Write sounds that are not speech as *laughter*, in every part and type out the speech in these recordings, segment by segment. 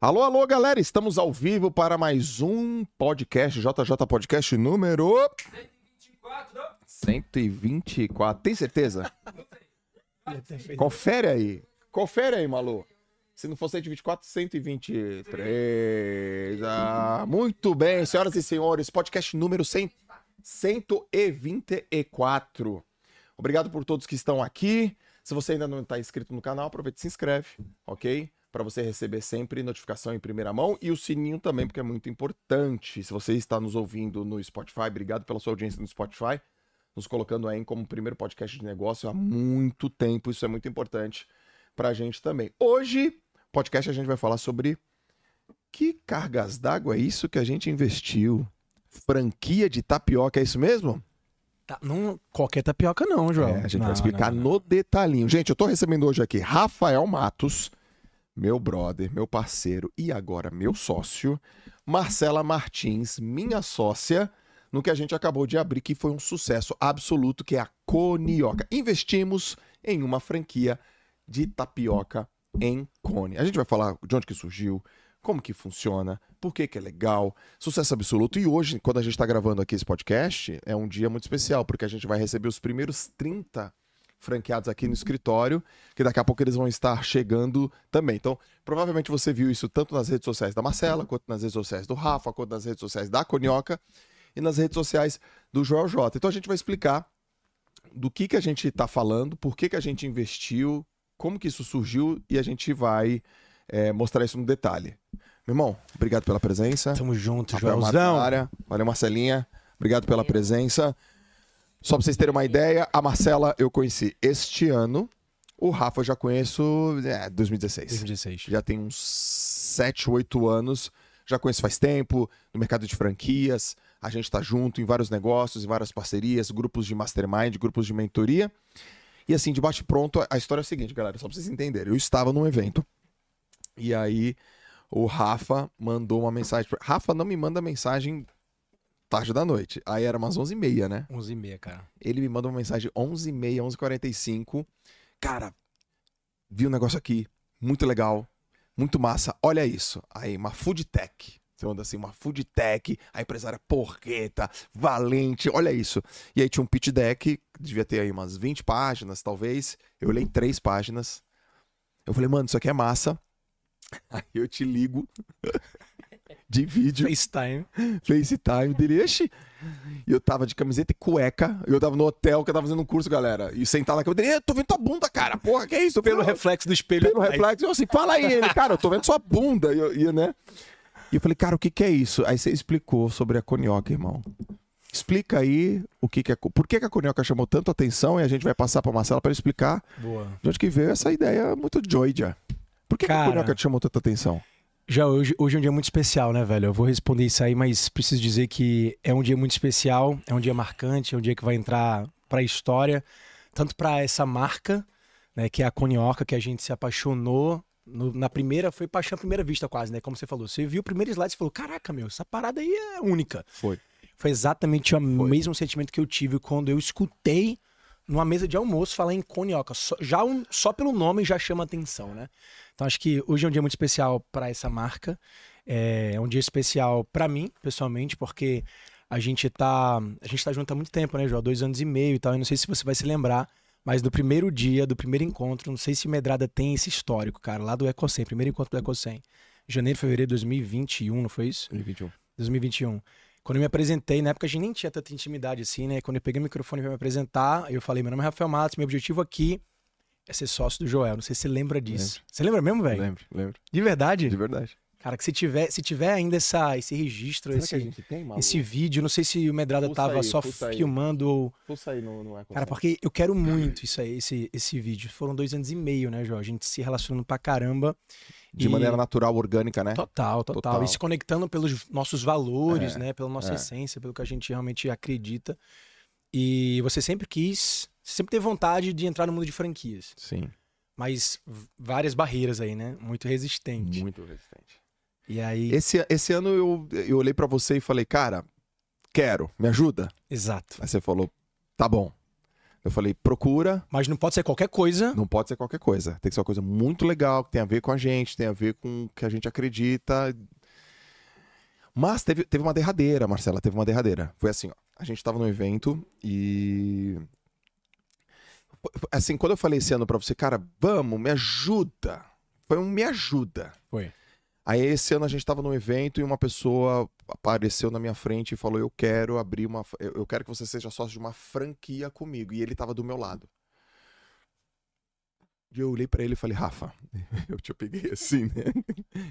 Alô, alô, galera, estamos ao vivo para mais um podcast, JJ Podcast número 124. 124, tem certeza? Confere aí, confere aí, Malu. Se não for 124, 123. Ah, muito bem, senhoras e senhores, podcast número 100, 124. Obrigado por todos que estão aqui. Se você ainda não está inscrito no canal, aproveite e se inscreve, ok? Para você receber sempre notificação em primeira mão e o sininho também, porque é muito importante. Se você está nos ouvindo no Spotify, obrigado pela sua audiência no Spotify, nos colocando aí como primeiro podcast de negócio há muito tempo. Isso é muito importante para a gente também. Hoje, podcast a gente vai falar sobre que cargas d'água é isso que a gente investiu? Franquia de tapioca, é isso mesmo? Tá, não, qualquer tapioca não, João. É, a gente não, vai explicar não, no detalhinho. Gente, eu tô recebendo hoje aqui Rafael Matos, meu brother, meu parceiro e agora meu sócio, Marcela Martins, minha sócia, no que a gente acabou de abrir, que foi um sucesso absoluto, que é a Conioca. Investimos em uma franquia de tapioca em Cone. A gente vai falar de onde que surgiu, como que funciona, por que que é legal, sucesso absoluto. E hoje, quando a gente está gravando aqui esse podcast, é um dia muito especial, porque a gente vai receber os primeiros 30 franqueados aqui no escritório, que daqui a pouco eles vão estar chegando também. Então, provavelmente você viu isso tanto nas redes sociais da Marcela, quanto nas redes sociais do Rafa, quanto nas redes sociais da Conioca e nas redes sociais do Joel J. Então a gente vai explicar do que, que a gente está falando, por que, que a gente investiu, como que isso surgiu e a gente vai é, mostrar isso no detalhe. Meu irmão, obrigado pela presença. Tamo junto, Rafael área. Valeu, Marcelinha. Obrigado pela presença. Só pra vocês terem uma ideia, a Marcela eu conheci este ano. O Rafa eu já conheço é, 2016. 2016. Já tem uns 7, 8 anos. Já conheço faz tempo, no mercado de franquias. A gente tá junto em vários negócios, em várias parcerias, grupos de mastermind, grupos de mentoria. E assim, de bate pronto, a história é a seguinte, galera, só pra vocês entenderem. Eu estava num evento e aí o Rafa mandou uma mensagem. pra- Rafa não me manda mensagem tarde da noite. Aí era umas 11h30, né? 11 e meia, cara. Ele me manda uma mensagem 11h30, 11h45. Cara, vi um negócio aqui, muito legal, muito massa. Olha isso. Aí, uma food tech. Você manda assim, uma food tech, a empresária porreta, valente, olha isso. E aí tinha um pitch deck, devia ter aí umas 20 páginas, talvez. Eu olhei três páginas. Eu falei, mano, isso aqui é massa. *laughs* Aí eu te ligo de vídeo. FaceTime. FaceTime dele, Ixi. E eu tava de camiseta e cueca. Eu tava no hotel que eu tava fazendo um curso, galera. E sentado na cama dele, "Ê, tô vendo tua bunda, cara. Porra, que é isso? Pelo Fala- reflexo do espelho. pelo Aí, reflexo. Eu assim, fala aí, ele, cara, eu tô vendo sua bunda. E, eu, e, né? e eu falei, cara, o que que é isso? Aí você explicou sobre a conioca, irmão. Explica aí o que que é. Por que, que a conioca chamou tanto atenção e a gente vai passar pra Marcela pra explicar Boa. de onde que veio essa ideia muito doida. Por que, que a Cara. conioca te chamou tanta atenção? Já hoje, hoje é um dia muito especial, né, velho? Eu vou responder isso aí, mas preciso dizer que é um dia muito especial, é um dia marcante, é um dia que vai entrar pra história, tanto pra essa marca, né, que é a Conioca, que a gente se apaixonou no- na primeira, foi paixão à primeira vista quase, né? Como você falou. Você viu o primeiro slide e falou: caraca, meu, essa parada aí é única. Foi. Foi exatamente o mesmo sentimento que eu tive quando eu escutei numa mesa de almoço falar em conioca. Só, já um- só pelo nome já chama atenção, né? Então acho que hoje é um dia muito especial para essa marca. É, é um dia especial para mim, pessoalmente, porque a gente tá a gente tá junto há muito tempo, né, João? Dois anos e meio e tal. Eu não sei se você vai se lembrar, mas do primeiro dia, do primeiro encontro, não sei se Medrada tem esse histórico, cara, lá do Ecocem, primeiro encontro do Ecocem. Janeiro, fevereiro de 2021, não foi isso? 2021. 2021. Quando eu me apresentei, na época a gente nem tinha tanta intimidade assim, né? Quando eu peguei o microfone para me apresentar, eu falei: meu nome é Rafael Matos, meu objetivo aqui é ser sócio do Joel. Não sei se você lembra disso. Você lembra mesmo, velho? Lembro, lembro. De verdade? De verdade. Cara, que se tiver, se tiver ainda essa, esse registro, Será que a esse, gente tem, esse vídeo, não sei se o Medrada tava aí, só fuça aí. filmando ou. Fuça aí no, no Cara, porque eu quero muito isso aí, esse, esse vídeo. Foram dois anos e meio, né, Joel? A gente se relacionando pra caramba. De E- maneira natural, orgânica, né? Total, total, Total. E se conectando pelos nossos valores, É, né? Pela nossa é. essência, pelo que a gente realmente acredita. E você sempre quis, você sempre teve vontade de entrar no mundo de franquias. Sim. Mas várias barreiras aí, né? Muito resistente. Muito resistente. E aí. Esse, esse ano eu, eu olhei pra você e falei, cara, quero, me ajuda? Exato. Aí você falou, tá bom. Eu falei, procura. Mas não pode ser qualquer coisa. Não pode ser qualquer coisa. Tem que ser uma coisa muito legal, que tem a ver com a gente, tem a ver com o que a gente acredita. Mas teve, teve uma derradeira, Marcela, teve uma derradeira. Foi assim, ó, a gente tava no evento e. Assim, quando eu falei esse ano pra você, cara, vamos, me ajuda. Foi um me ajuda. Foi. Aí esse ano a gente tava num evento e uma pessoa apareceu na minha frente e falou: Eu quero abrir uma. Eu quero que você seja sócio de uma franquia comigo. E ele tava do meu lado. E eu olhei para ele e falei, Rafa, *laughs* eu te peguei assim, né?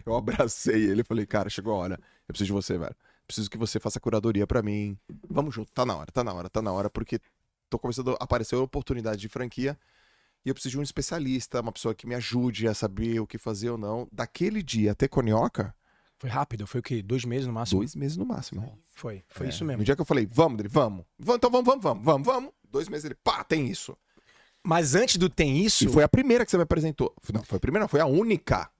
Eu abracei ele e falei, cara, chegou a hora. Eu preciso de você, velho. Preciso que você faça curadoria para mim. Vamos junto, tá na hora, tá na hora, tá na hora, porque tô começando a aparecer oportunidade de franquia e eu preciso de um especialista, uma pessoa que me ajude a saber o que fazer ou não. Daquele dia até Conioca. Foi rápido, foi o quê? Dois meses no máximo? Dois meses no máximo. Foi, foi é. isso mesmo. No dia que eu falei, vamos, dele, vamos. Então vamos, vamos, vamos, vamos, vamos. Dois meses ele, pá, tem isso. Mas antes do tem isso. E foi a primeira que você me apresentou. Não, foi a primeira, não, foi a única.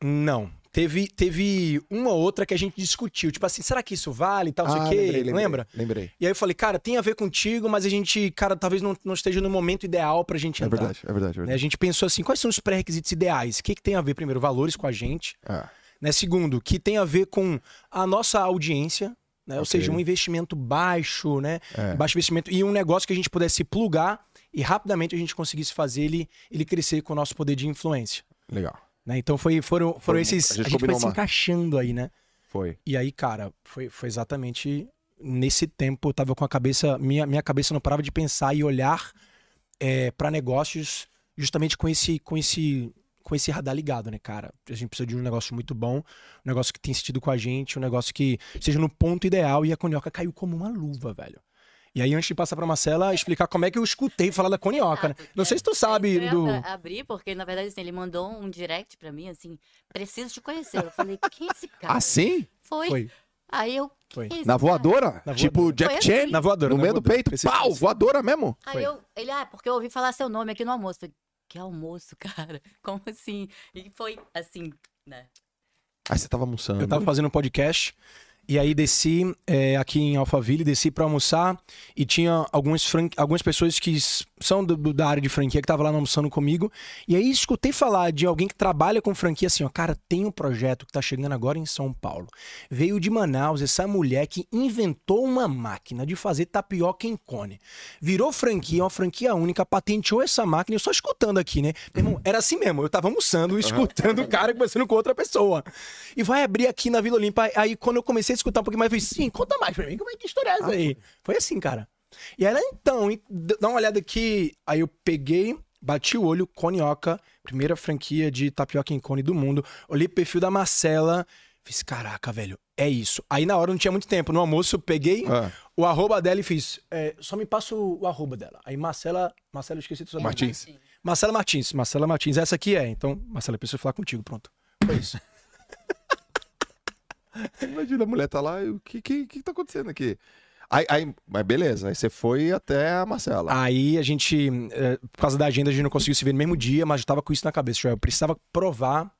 Não. Teve, teve uma outra que a gente discutiu. Tipo assim, será que isso vale? Tal, não sei o ah, quê. Lembrei, lembrei, Lembra? Lembrei. E aí eu falei, cara, tem a ver contigo, mas a gente, cara, talvez não, não esteja no momento ideal pra gente é entrar. Verdade, é verdade, é verdade. A gente pensou assim, quais são os pré-requisitos ideais? O que, que tem a ver, primeiro, valores com a gente? É. Né? Segundo, que tem a ver com a nossa audiência, né? Okay. Ou seja, um investimento baixo, né? É. Baixo investimento e um negócio que a gente pudesse plugar e rapidamente a gente conseguisse fazer ele, ele crescer com o nosso poder de influência. Legal. Né? Então foi, foram, foram foi, esses. A gente, a gente foi se encaixando aí, né? Foi. E aí, cara, foi, foi exatamente nesse tempo eu tava com a cabeça. Minha, minha cabeça não parava de pensar e olhar é, para negócios justamente com esse, com esse. Com esse radar ligado, né, cara? A gente precisa de um negócio muito bom, um negócio que tem sentido com a gente, um negócio que seja no ponto ideal e a Conioca caiu como uma luva, velho. E aí, antes de passar pra Marcela, explicar como é que eu escutei falar da Conioca, né? Não sei se tu sabe eu do. abrir, porque na verdade assim, ele mandou um direct pra mim, assim, preciso te conhecer. Eu falei, quem é esse cara? Ah, sim? Foi. Foi. Aí eu. Foi. É na voadora? Na tipo voadora. Jack Chan? Assim. Na voadora. No na meio do peito? Pau! Voadora mesmo? Aí Foi. eu. Ele, ah, porque eu ouvi falar seu nome aqui no almoço. Eu falei, que almoço, cara? *laughs* Como assim? E foi assim, né? Aí você tava almoçando. Eu tava fazendo um podcast e aí desci é, aqui em Alphaville, desci para almoçar e tinha algumas, fran... algumas pessoas que são do, da área de franquia que estavam lá almoçando comigo. E aí escutei falar de alguém que trabalha com franquia assim, ó, cara, tem um projeto que tá chegando agora em São Paulo. Veio de Manaus essa mulher que inventou uma máquina de fazer tapioca em cone. Virou franquia, uma franquia única, patenteou essa máquina, eu só escutando aqui, né? Meu irmão, era assim mesmo, eu tava almoçando, escutando o cara conversando com outra pessoa. E vai abrir aqui na Vila Olímpia. Aí quando eu comecei a escutar um pouquinho mais, eu falei, sim, conta mais pra mim, como é que história é essa aí? Foi assim, cara. E ela, então, dá uma olhada aqui. Aí eu peguei, bati o olho, Conioca, primeira franquia de tapioca em cone do mundo. Olhei o perfil da Marcela, fiz, caraca, velho, é isso. Aí na hora não tinha muito tempo. No almoço eu peguei ah. o arroba dela e fiz, é, só me passa o, o, arroba dela. Aí Marcela, Marcela, eu esqueci do seu Martins. Martins. Marcela Martins, Marcela Martins, essa aqui é. Então, Marcela, eu preciso falar contigo, pronto. Foi isso. *laughs* Imagina, a mulher tá lá, o que, que, que tá acontecendo aqui? Aí, aí, mas beleza, aí você foi até a Marcela. Aí a gente, é, por causa da agenda, a gente não conseguiu se ver no mesmo dia, mas eu tava com isso na cabeça. Eu precisava provar,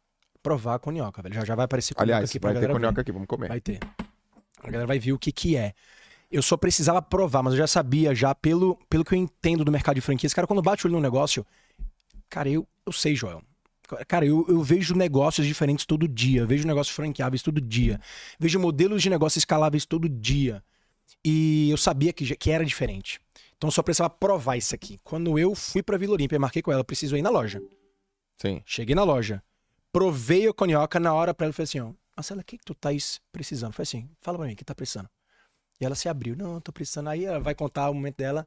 provar a conioca, velho. Já, já vai aparecer conioca Aliás, aqui pra vai ter conioca ver. aqui, vamos comer. Vai ter. A galera vai ver o que que é. Eu só precisava provar, mas eu já sabia, já pelo, pelo que eu entendo do mercado de franquias. Cara, quando bate o olho no negócio, cara, eu, eu sei, Joel. Cara, eu, eu vejo negócios diferentes todo dia. Vejo negócios franqueáveis todo dia. Vejo modelos de negócios escaláveis todo dia. E eu sabia que, que era diferente. Então só precisava provar isso aqui. Quando eu fui pra Vila Olímpia, marquei com ela, preciso ir na loja. Sim. Cheguei na loja. Provei o conioca na hora pra ela e falei assim: ó, Marcela, o que, que tu tá precisando? Falei assim: fala pra mim, o que tá precisando? E ela se abriu: não, tô precisando. Aí ela vai contar o momento dela.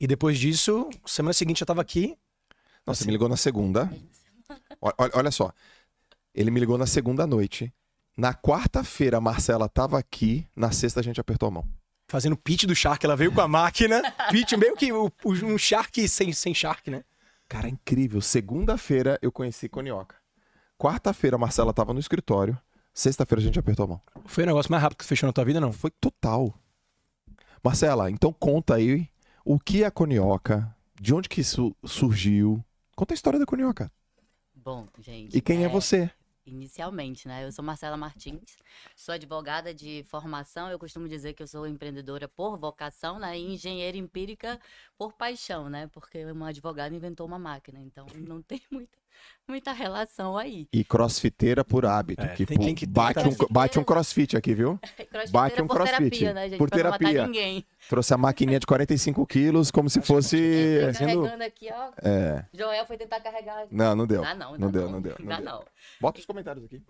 E depois disso, semana seguinte eu tava aqui. Nossa, assim, me ligou na segunda. *laughs* Olha, olha só. Ele me ligou na segunda noite. Na quarta-feira, a Marcela tava aqui. Na sexta, a gente apertou a mão fazendo pitch do Shark. Ela veio com a máquina, *laughs* pitch meio que um Shark sem, sem Shark, né? Cara, incrível. Segunda-feira eu conheci Conioca. Quarta-feira a Marcela tava no escritório. Sexta-feira a gente apertou a mão. Foi o negócio mais rápido que fechou na tua vida, não? Foi total. Marcela, então conta aí o que é a Conioca, de onde que isso surgiu. Conta a história da Conioca. Bom, gente. E quem é, é você? inicialmente, né? Eu sou Marcela Martins, sou advogada de formação. Eu costumo dizer que eu sou empreendedora por vocação, né? E engenheira empírica por paixão, né? Porque uma advogada inventou uma máquina, então não *laughs* tem muita, muita relação aí. E crossfiteira por hábito, É, que, tem- pô, tem que ter bate, um, bate um crossfit aqui, viu? *laughs* Bate um por crossfit. terapia, né, gente? Por pra não terapia. matar ninguém. Trouxe a maquininha de 45 quilos como se fosse... Carregando aqui, ó. É. Joel foi tentar carregar. Não, não deu. Ah, não, Não dá deu, não deu, não Dá deu. não. Bota os comentários aqui.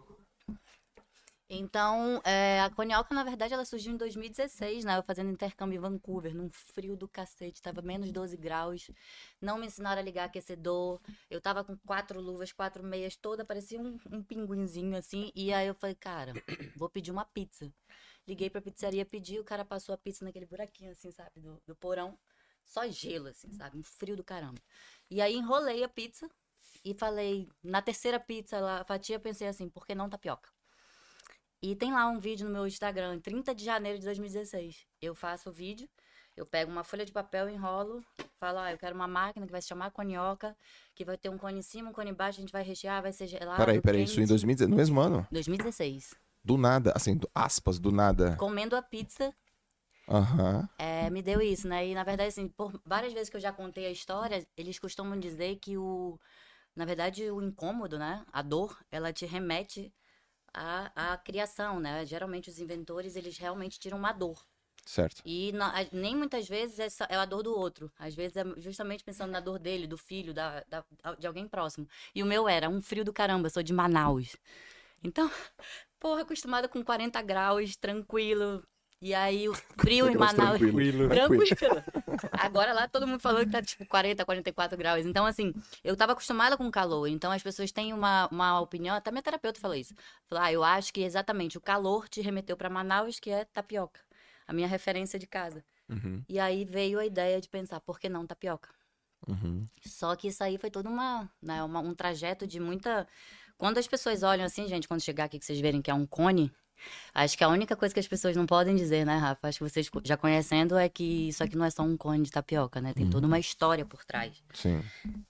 Então, é, a Conioca, na verdade, ela surgiu em 2016, né? Eu fazendo intercâmbio em Vancouver, num frio do cacete, tava menos 12 graus. Não me ensinaram a ligar aquecedor. Eu tava com quatro luvas, quatro meias, toda, parecia um, um pinguinzinho assim. E aí eu falei, cara, vou pedir uma pizza. Liguei pra pizzaria, pedi, o cara passou a pizza naquele buraquinho, assim, sabe, do, do porão. Só gelo, assim, sabe? Um frio do caramba. E aí enrolei a pizza e falei, na terceira pizza, lá, a fatia, pensei assim, por que não tapioca? E tem lá um vídeo no meu Instagram, 30 de janeiro de 2016. Eu faço o vídeo, eu pego uma folha de papel, enrolo, falo, ah, eu quero uma máquina que vai se chamar conioca, que vai ter um cone em cima, um cone embaixo, a gente vai rechear, vai ser gelado. Peraí, peraí, isso em quente. 2016, no mesmo ano? 2016. Do nada, assim, do- aspas, do nada. Comendo a pizza, Aham. é, me deu isso, né? E na verdade, assim, por várias vezes que eu já contei a história, eles costumam dizer que o. Na verdade, o incômodo, né? A dor, ela te remete à, à criação, né? Geralmente os inventores, eles realmente tiram uma dor. Certo. E a- nem muitas vezes é, só- é a dor do outro. Às vezes é justamente pensando na dor dele, do filho, da, da- de alguém próximo. E o meu era um frio do caramba, sou de Manaus. Então, *laughs* porra, acostumada com 40 graus, tranquilo. E aí o *laughs* frio em Manaus. tranquilo. Tranquilo. Agora lá todo mundo falou que tá tipo 40, 44 graus. Então, assim, eu tava acostumada com calor. Então as pessoas têm uma, uma opinião, até minha terapeuta falou isso. Falou, ah, eu acho que exatamente o calor te remeteu pra Manaus, que é tapioca. A minha referência de casa. Uhum, E aí veio a ideia de pensar, por que não tapioca? uhum. Só que isso aí foi todo uma, né, uma- um trajeto de muita. Quando as pessoas olham assim, gente, quando chegar aqui que vocês verem que é um cone, acho que a única coisa que as pessoas não podem dizer, né, Rafa? Acho que vocês já conhecendo é que isso aqui não é só um cone de tapioca, né? Tem toda uma história por trás Sim.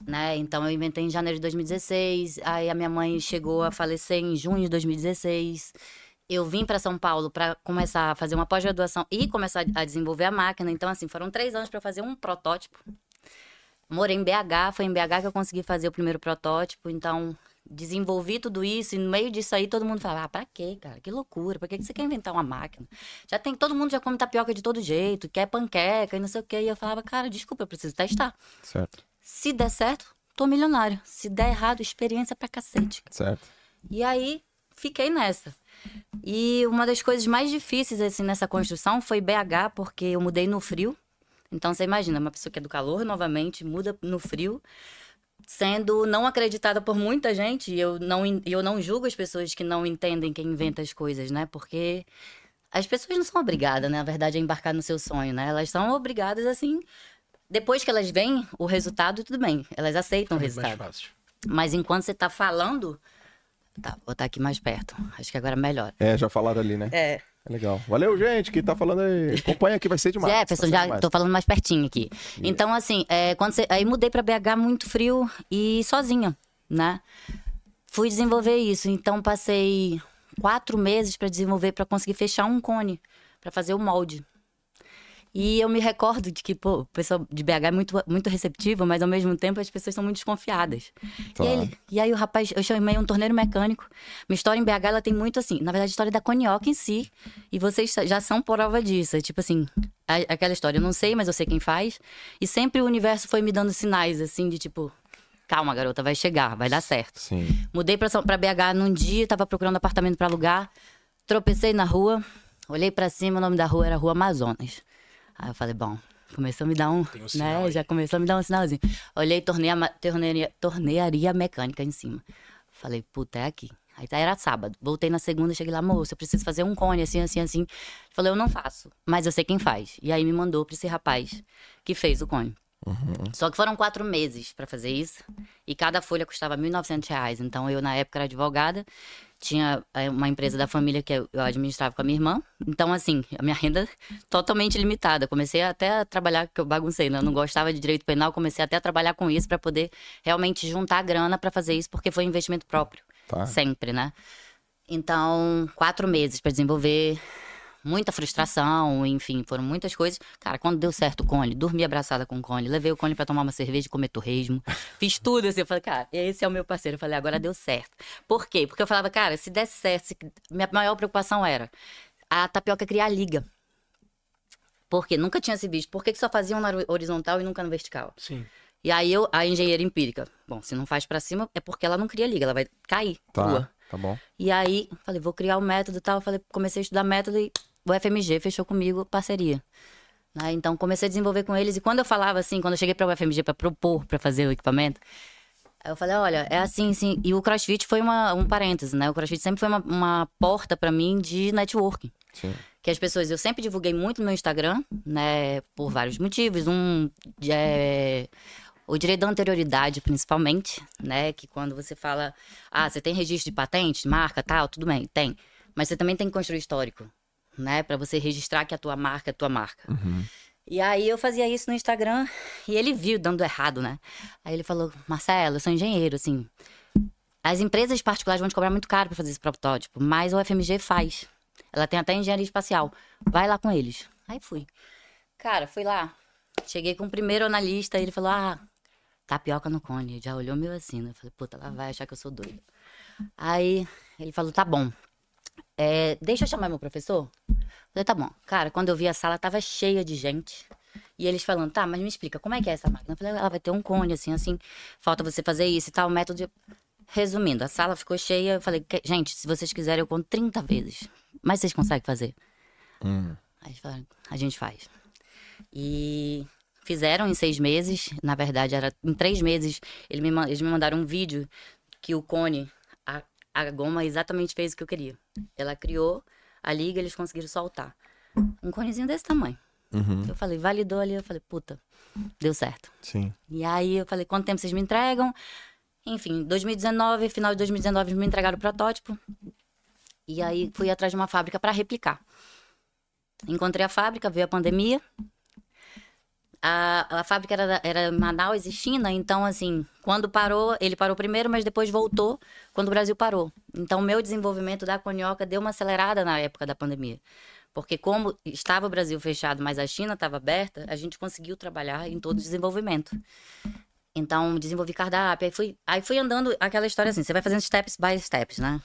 né? Então eu inventei em janeiro de 2016, aí a minha mãe chegou a falecer em junho de 2016. Eu vim para São Paulo para começar a fazer uma pós-graduação e começar a desenvolver a máquina. Então, assim, foram três anos para fazer um protótipo. Morei em BH, foi em BH que eu consegui fazer o primeiro protótipo. Então, desenvolvi tudo isso e no meio disso aí todo mundo fala: ah, pra quê, cara? Que loucura, pra que você quer inventar uma máquina? Já tem, todo mundo já come tapioca de todo jeito, quer panqueca e não sei o quê. E eu falava: cara, desculpa, eu preciso testar. Certo. Se der certo, tô milionário. Se der errado, experiência pra cacete. Certo. E aí, fiquei nessa. E uma das coisas mais difíceis, assim, nessa construção foi BH, porque eu mudei no frio. Então, você imagina, uma pessoa que é do calor, novamente, muda no frio, sendo não acreditada por muita gente. E eu não, eu não julgo as pessoas que não entendem quem inventa as coisas, né? Porque as pessoas não são obrigadas, né, na verdade, a embarcar no seu sonho, né? Elas são obrigadas, assim... Depois que elas veem o resultado, tudo bem. Elas aceitam o É mais resultado. fácil. Mas enquanto você tá falando. Tá, vou estar aqui mais perto. Acho que agora melhor. É, já falaram ali, né? É. É legal. Valeu, gente, que tá falando aí. Acompanha aqui, vai ser demais. Jefferson, vai ser já demais. tô falando mais pertinho aqui. Então, assim, é, quando você, aí mudei pra BH muito frio e sozinha, né? Fui desenvolver isso. Então, passei quatro meses pra desenvolver, pra conseguir fechar um cone, pra fazer o molde. E eu me recordo de que, pô, o pessoal de BH é muito, muito receptivo, mas ao mesmo tempo as pessoas são muito desconfiadas. E, ele- e aí o rapaz, eu chamei um torneiro mecânico. Minha história em BH, ela tem muito assim, na verdade, a história da Conioca em si. E vocês já são prova disso. É tipo assim, a- aquela história, eu não sei, mas eu sei quem faz. E sempre o universo foi me dando sinais, assim, de tipo, calma, garota, vai chegar, vai dar certo. Sim. Mudei pra, pra BH num dia, tava procurando apartamento pra alugar. Tropecei na rua, olhei pra cima, o nome da rua era Rua Amazonas. Aí eu falei, bom, começou a me dar um, um né? aí. Já começou a me dar um sinalzinho. Olhei torneia, tornearia, tornearia mecânica em cima. Falei, puta, é aqui. Aí tá, era sábado. Voltei na segunda, cheguei lá, moço, eu preciso fazer um cone, assim, assim, assim. Falei, eu não faço, mas eu sei quem faz. E aí me mandou pra esse rapaz que fez o cone. Só que foram quatro meses pra fazer isso. E cada folha custava 1.900 reais. Então eu, na época, era advogada. Tinha eh, uma empresa da família que eu administrava com a minha irmã. Então, assim, a minha renda totalmente limitada. Comecei até a trabalhar, que eu baguncei, né? Eu não gostava de direito penal. Comecei até a trabalhar com isso pra poder realmente juntar grana pra fazer isso, porque foi investimento próprio. Tá. Sempre, né? Então, quatro meses para desenvolver, muita frustração, enfim, foram muitas coisas. Cara, quando deu certo o Cone, dormi abraçada com o Cone, levei o Cone para tomar uma cerveja e comer torresmo, *laughs* fiz tudo assim. Eu falei, cara, esse é o meu parceiro. Eu falei, agora deu certo. Por quê? Porque eu falava, cara, se der certo, se... minha maior preocupação era a tapioca criar liga. Porque nunca tinha se visto. Por que, que só faziam na horizontal e nunca no vertical? Sim. E aí eu, a engenheira empírica, bom, se não faz para cima é porque ela não cria liga, ela vai cair, Tá, crua. tá bom. E aí, falei, vou criar o um método e tal. Falei, comecei a estudar método e o FMG fechou comigo parceria. Né? Então, comecei a desenvolver com eles. E quando eu falava assim, quando eu cheguei para o FMG para propor, para fazer o equipamento, eu falei, olha, é assim, sim. E o CrossFit foi uma, um parêntese, né? O CrossFit sempre foi uma, uma porta para mim de networking. Sim. Que as pessoas, eu sempre divulguei muito no meu Instagram, né? Por vários motivos. Um, é, o direito da anterioridade, principalmente, né? Que quando você fala, ah, você tem registro de patente, marca, tal, tudo bem, tem. Mas você também tem que construir histórico, né? Para você registrar que a tua marca é tua marca. Uhum. E aí eu fazia isso no Instagram e ele viu dando errado, né? Aí ele falou, Marcelo, eu sou engenheiro, assim. As empresas particulares vão te cobrar muito caro para fazer esse protótipo, mas o FMG faz. Ela tem até engenharia espacial. Vai lá com eles. Aí fui. Cara, fui lá. Cheguei com o primeiro analista, ele falou: Ah, tapioca no cone. Ele já olhou meio assim, né? Eu falei, puta, ela vai achar que eu sou doida. Aí ele falou, tá bom. É, deixa eu chamar meu professor? Eu falei, tá bom. Cara, quando eu vi a sala, tava cheia de gente. E eles falando, tá, mas me explica, como é que é essa máquina? Eu falei, ela vai ter um cone, assim, assim, falta você fazer isso e tal, método de... Resumindo, a sala ficou cheia, eu falei, gente, se vocês quiserem, eu conto 30 vezes. Mas vocês conseguem fazer? Hum. Aí eles falaram, a gente faz. E fizeram em seis meses, na verdade, era em três meses, eles me, eles me mandaram um vídeo que o cone, a, a goma exatamente fez o que eu queria. Ela criou a liga, eles conseguiram soltar. Um conezinho desse tamanho. Uhum. Eu falei, validou ali, eu falei, puta, deu certo. Sim. E aí eu falei, quanto tempo vocês me entregam? Enfim, 2019, final de 2019, me entregaram o protótipo. E aí fui atrás de uma fábrica para replicar. Encontrei a fábrica, veio a pandemia. A, a fábrica era, era Manaus e China, então, assim, quando parou, ele parou primeiro, mas depois voltou quando o Brasil parou. Então, o meu desenvolvimento da conioca deu uma acelerada na época da pandemia. Porque, como estava o Brasil fechado, mas a China estava aberta, a gente conseguiu trabalhar em todo o desenvolvimento. Então, desenvolvi cardápio, aí fui, aí fui andando aquela história assim: você vai fazendo steps by steps, né?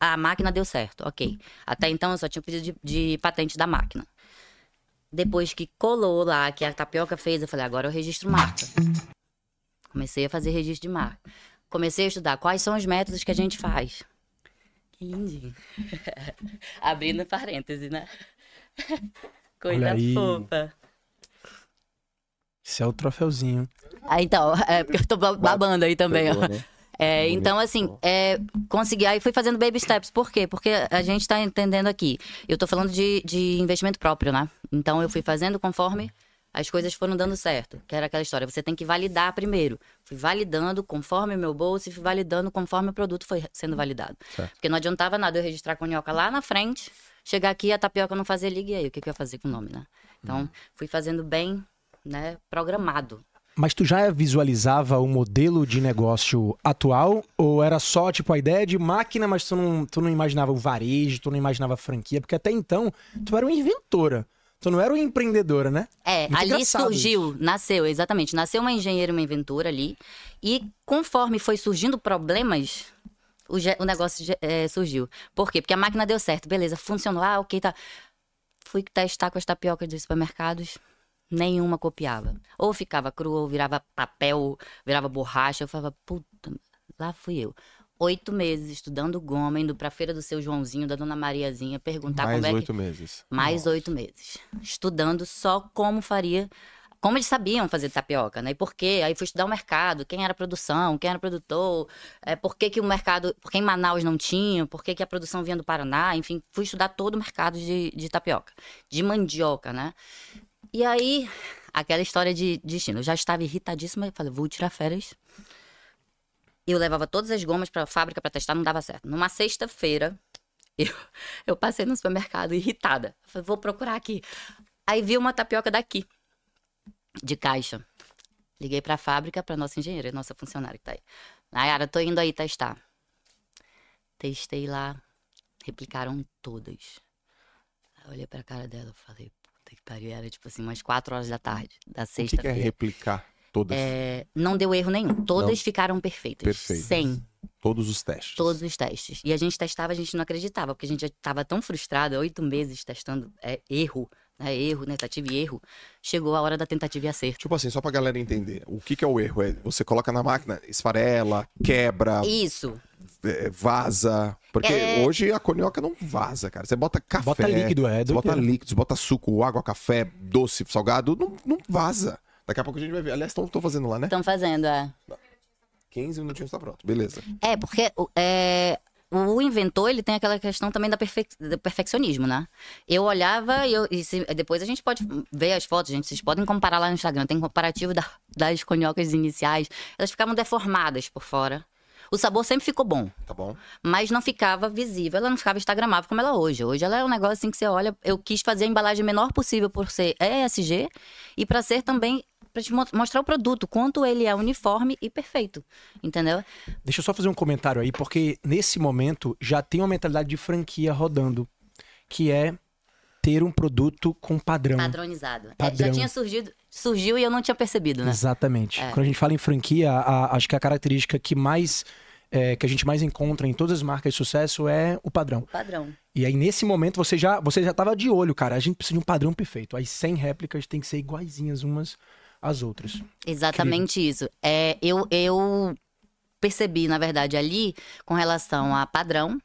A máquina deu certo, ok. Até então eu só tinha pedido de, de patente da máquina. Depois que colou lá, que a tapioca fez, eu falei, agora eu registro marca. Comecei a fazer registro de marca. Comecei a estudar quais são os métodos que a gente faz. Que lindinho. *laughs* Abrindo parêntese, né? *laughs* Coisa fofa. Esse é o troféuzinho. Ah, então, é porque eu tô ba- babando aí também, ó. Né? *laughs* É, Bonito. então, assim, é, consegui. Aí fui fazendo baby steps. Por quê? Porque a gente tá entendendo aqui. Eu tô falando de, de investimento próprio, né? Então, eu fui fazendo conforme as coisas foram dando certo. Que era aquela história. Você tem que validar primeiro. Fui validando conforme o meu bolso e fui validando conforme o produto foi sendo validado. Certo. Porque não adiantava nada eu registrar com conhoca lá na frente, chegar aqui e a tapioca não fazer liga. E aí, o que, que eu ia fazer com o nome, né? Então, fui fazendo bem, né? Programado. Mas tu já visualizava o modelo de negócio atual? Ou era só, tipo, a ideia de máquina, mas tu não, tu não imaginava o varejo, tu não imaginava a franquia? Porque até então, tu era uma inventora. Tu não era uma empreendedora, né? É, Muito ali surgiu, nasceu, exatamente. Nasceu uma engenheira e uma inventora ali. E conforme foi surgindo problemas, o, o negócio eh, surgiu. Por quê? Porque a máquina deu certo, beleza, funcionou, ah, ok, tá. Fui testar com as tapiocas dos supermercados, nenhuma copiava. Ou ficava crua, ou virava papel, virava borracha. Eu falava, puta, lá fui eu. Oito meses estudando goma, indo pra feira do seu Joãozinho, da dona Mariazinha, perguntar Mais como é que oito meses. mais oito meses. Estudando só como faria. Como eles sabiam fazer tapioca, né? E por quê? Aí fui estudar o mercado, quem era a produção, quem era o produtor, é, por que, que o mercado. Por que em Manaus não tinha, por que, que a produção vinha do Paraná, enfim, fui estudar todo o mercado de, de tapioca, de mandioca, né? E aí, aquela história de destino. Eu já estava irritadíssima, eu falei, vou tirar férias. Eu levava todas as gomas para a fábrica para testar, não dava certo. Numa sexta-feira, *laughs* eu, eu passei no supermercado irritada. Falei, vou procurar aqui. Aí vi uma tapioca daqui, de caixa. Liguei pra fábrica, pra nossa engenheira, nossa funcionária que tá aí. Nayara, tô indo aí testar. Testei lá, replicaram todas. Aí olhei pra cara dela e falei, puta que pariu, era tipo assim, umas 4 horas da tarde, da O que, que é sexta-feira. replicar todas, É, não deu erro nenhum. Todas Não. ficaram perfeitas. Perfeitas. Sem todos os testes? todos os testes. E a gente testava, a gente não acreditava, porque a gente já estava tão frustrada, oito meses testando é, erro, né, erro, tentativa e erro. Chegou a hora da tentativa e acerto. Tipo assim, só pra galera entender, o que, que é o erro? É você coloca na máquina, esfarela, quebra, Isso. é, vaza. Porque É. hoje a conioca não vaza, cara. Você bota café. Bota líquido, é. Você bota doideira. líquido, você bota suco, água, café, doce, salgado, não, não vaza. Daqui a pouco a gente vai ver. Aliás, estão fazendo lá, né? Estão fazendo, é. 15 minutinhos tá pronto. Beleza. É, porque o- é, o inventor, ele tem aquela questão também da perfe- do perfeccionismo, né? Eu olhava e, eu, e se- depois a gente pode ver as fotos, gente. Vocês podem comparar lá no Instagram. Tem comparativo da- das coniocas iniciais. Elas ficavam deformadas por fora. O sabor sempre ficou bom. Tá bom? mas não ficava visível, ela não ficava instagramável como ela é hoje. Hoje ela é um negócio assim que você olha, eu quis fazer a embalagem menor possível por ser ESG e para ser também para te mo- mostrar o produto, quanto ele é uniforme e perfeito, entendeu? Deixa eu só fazer um comentário aí, porque nesse momento já tem uma mentalidade de franquia rodando, que é ter um produto com padrão. Padronizado. É, Padrão. já tinha surgido, surgiu e eu não tinha percebido, né? Exatamente. É. Quando a gente fala em franquia, a- acho que a característica que mais é, que a gente mais encontra em todas as marcas de sucesso é o padrão. Padrão. E aí nesse momento você já você já tava de olho, cara. A gente precisa de um padrão perfeito. As 100 réplicas tem que ser iguaizinhas umas às outras. Exatamente isso. É, eu, eu percebi, na verdade, ali, com relação a padrão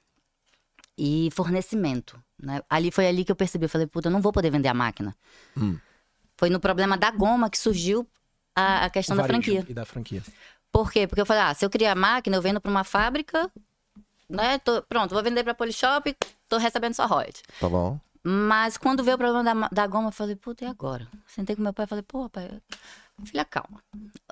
e fornecimento. Né? Ali foi ali que eu percebi. Eu falei, puta, eu não vou poder vender a máquina. Hum. Foi no problema da goma que surgiu a, a questão da franquia. E da franquia. Por quê? Porque eu falei, ah, se eu criar a máquina, eu vendo para uma fábrica, né? tô- pronto, vou vender para Polishop, tô recebendo só royalties. Tá bom. Mas quando veio o problema da, da goma, eu falei, puta, e agora? Sentei com meu pai e falei, pô, pai, filha, calma.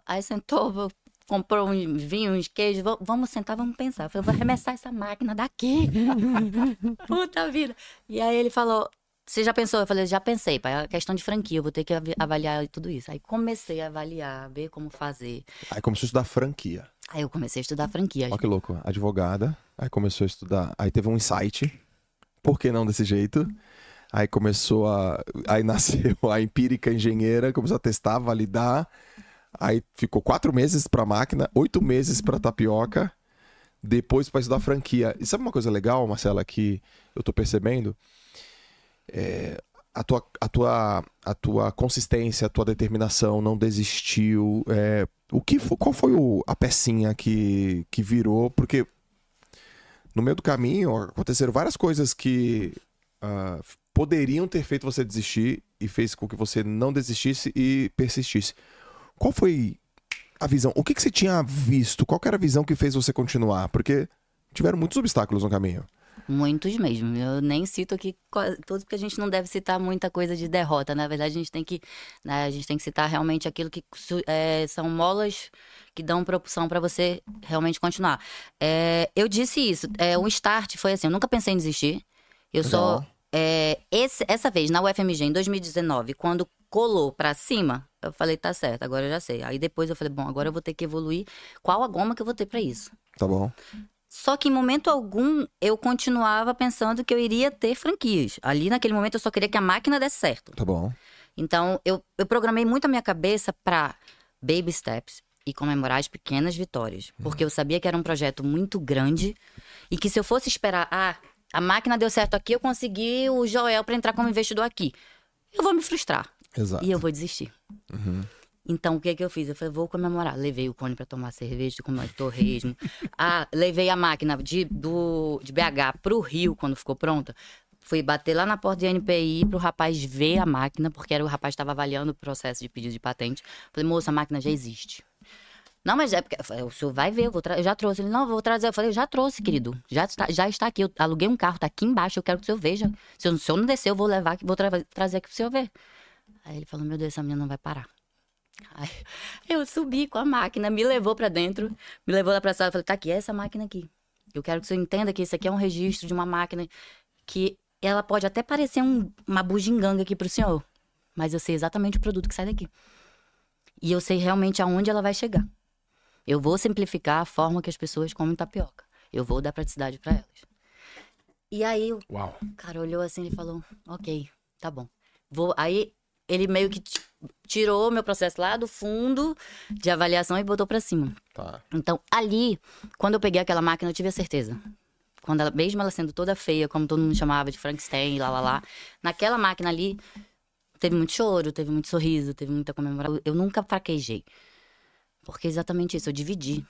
Aí sentou, comprou um vinho, uns queijos, va- vamos sentar, vamos pensar. Eu falei, vou arremessar essa máquina daqui. *laughs* puta vida. E aí ele falou, você já pensou? Eu falei, já pensei, pai, é questão de franquia, eu vou ter que avaliar tudo isso. Aí comecei a avaliar, ver como fazer. Aí começou a estudar franquia. Aí eu comecei a estudar franquia. Olha que louco. Advogada. Aí começou a estudar. Aí teve um insight. Por que não desse jeito? Aí começou a. Aí *laughs* nasceu a empírica engenheira, começou a testar, validar. Aí ficou quatro meses pra máquina, oito meses pra tapioca, depois pra estudar franquia. E sabe uma coisa legal, Marcela, que eu tô percebendo? É, a, tua, a, tua, a tua consistência, a tua determinação, não desistiu. é, o que qual foi o- a pecinha que, que virou? Porque no meio do caminho aconteceram várias coisas que f- poderiam ter feito você desistir e fez com que você não desistisse e persistisse. Qual foi a visão? O que, que você tinha visto? Qual que era a visão que fez você continuar? Porque tiveram muitos obstáculos no caminho. Muitos mesmo. Eu nem cito aqui todos, porque a gente não deve citar muita coisa de derrota. Na verdade, a gente tem que, né, a gente tem que citar realmente aquilo que é, são molas que dão propulsão para você realmente continuar. É, eu disse isso. É, o start foi assim. Eu nunca pensei em desistir. Eu só. É, esse- essa vez na UFMG em 2019, quando colou pra cima, eu falei tá certo. Agora eu já sei. Aí depois eu falei bom, agora eu vou ter que evoluir. Qual a goma que eu vou ter para isso? Tá bom? Só que em momento algum eu continuava pensando que eu iria ter franquias. Ali naquele momento eu só queria que a máquina desse certo. Tá bom. Então eu, eu programei muito a minha cabeça para baby steps e comemorar as pequenas vitórias. Porque eu sabia que era um projeto muito grande e que se eu fosse esperar, ah, a máquina deu certo aqui, eu consegui o Joel para entrar como investidor aqui. Eu vou me frustrar Exato. e eu vou desistir. Uhum. Então, o que que eu fiz? Eu falei, vou comemorar. Levei o cone pra tomar cerveja, comer torresmo. *laughs* ah, levei a máquina de, do, de BH pro Rio, quando ficou pronta. Fui bater lá na porta de NPI pro rapaz ver a máquina, porque era o rapaz estava avaliando o processo de pedido de patente. Falei, moça, a máquina já existe. Não, mas é porque. eu falei, o senhor vai ver, eu, vou tra- eu já trouxe. Ele, não, eu vou trazer. Eu falei, eu já trouxe, querido. Já está, já está aqui. Eu aluguei um carro, tá aqui embaixo, eu quero que o senhor veja. Se o senhor não descer, eu vou levar, aqui, vou tra- trazer aqui pro senhor ver. Aí ele falou, meu Deus, essa menina não vai parar. Aí *laughs* eu subi com a máquina, me levou pra dentro, me levou lá pra sala e falei, tá aqui, é essa máquina aqui. Eu quero que você entenda que isso aqui é um registro de uma máquina que ela pode até parecer um- uma bugiganga aqui pro senhor, mas eu sei exatamente o produto que sai daqui. E eu sei realmente aonde ela vai chegar. Eu vou simplificar a forma que as pessoas comem tapioca. Eu vou dar praticidade para elas. E aí o Uau. cara olhou assim e falou: Ok, tá bom. Vou. Aí ele meio que ti- tirou meu processo lá do fundo de avaliação e botou pra cima. Tá. Então, ali, quando eu peguei aquela máquina, eu tive a certeza. Quando ela, mesmo ela sendo toda feia, como todo mundo chamava de Frankenstein, lá, lá, lá, naquela máquina ali, teve muito choro, teve muito sorriso, teve muita comemoração. Eu nunca fraquejei. Porque é exatamente isso, eu dividi.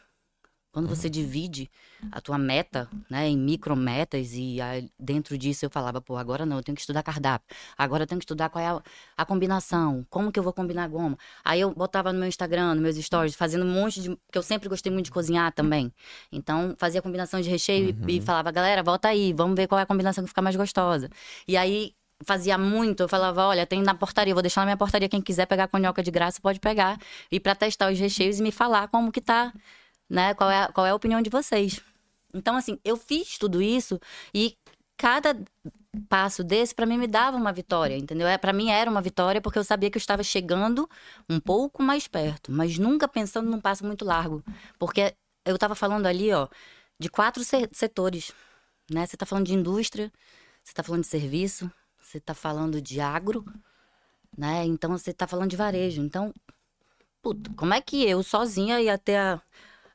Quando você divide a tua meta, né, em micrometas, e aí dentro disso eu falava, pô, agora não, eu tenho que estudar cardápio. Agora eu tenho que estudar qual é a, a combinação, como que eu vou combinar a goma. Aí eu botava no meu Instagram, nos meus stories, fazendo um monte de. Porque eu sempre gostei muito de cozinhar também. Então, fazia combinação de recheio e, e falava, galera, volta aí, vamos ver qual é a combinação que fica mais gostosa. E aí. Fazia muito, eu falava, olha, tem na portaria, vou deixar na minha portaria, quem quiser pegar conhoca de graça pode pegar. E pra testar os recheios e me falar como que tá, né? Qual é, a- qual é a opinião de vocês. Então, assim, eu fiz tudo isso e cada passo desse pra mim me dava uma vitória, entendeu? É, para mim era uma vitória porque eu sabia que eu estava chegando um pouco mais perto, mas nunca pensando num passo muito largo, porque eu estava falando ali, ó, de quatro se- setores, né? Você tá falando de indústria, você tá falando de serviço, você tá falando de agro, né? Então você tá falando de varejo. Então, como é que eu sozinha ia ter a,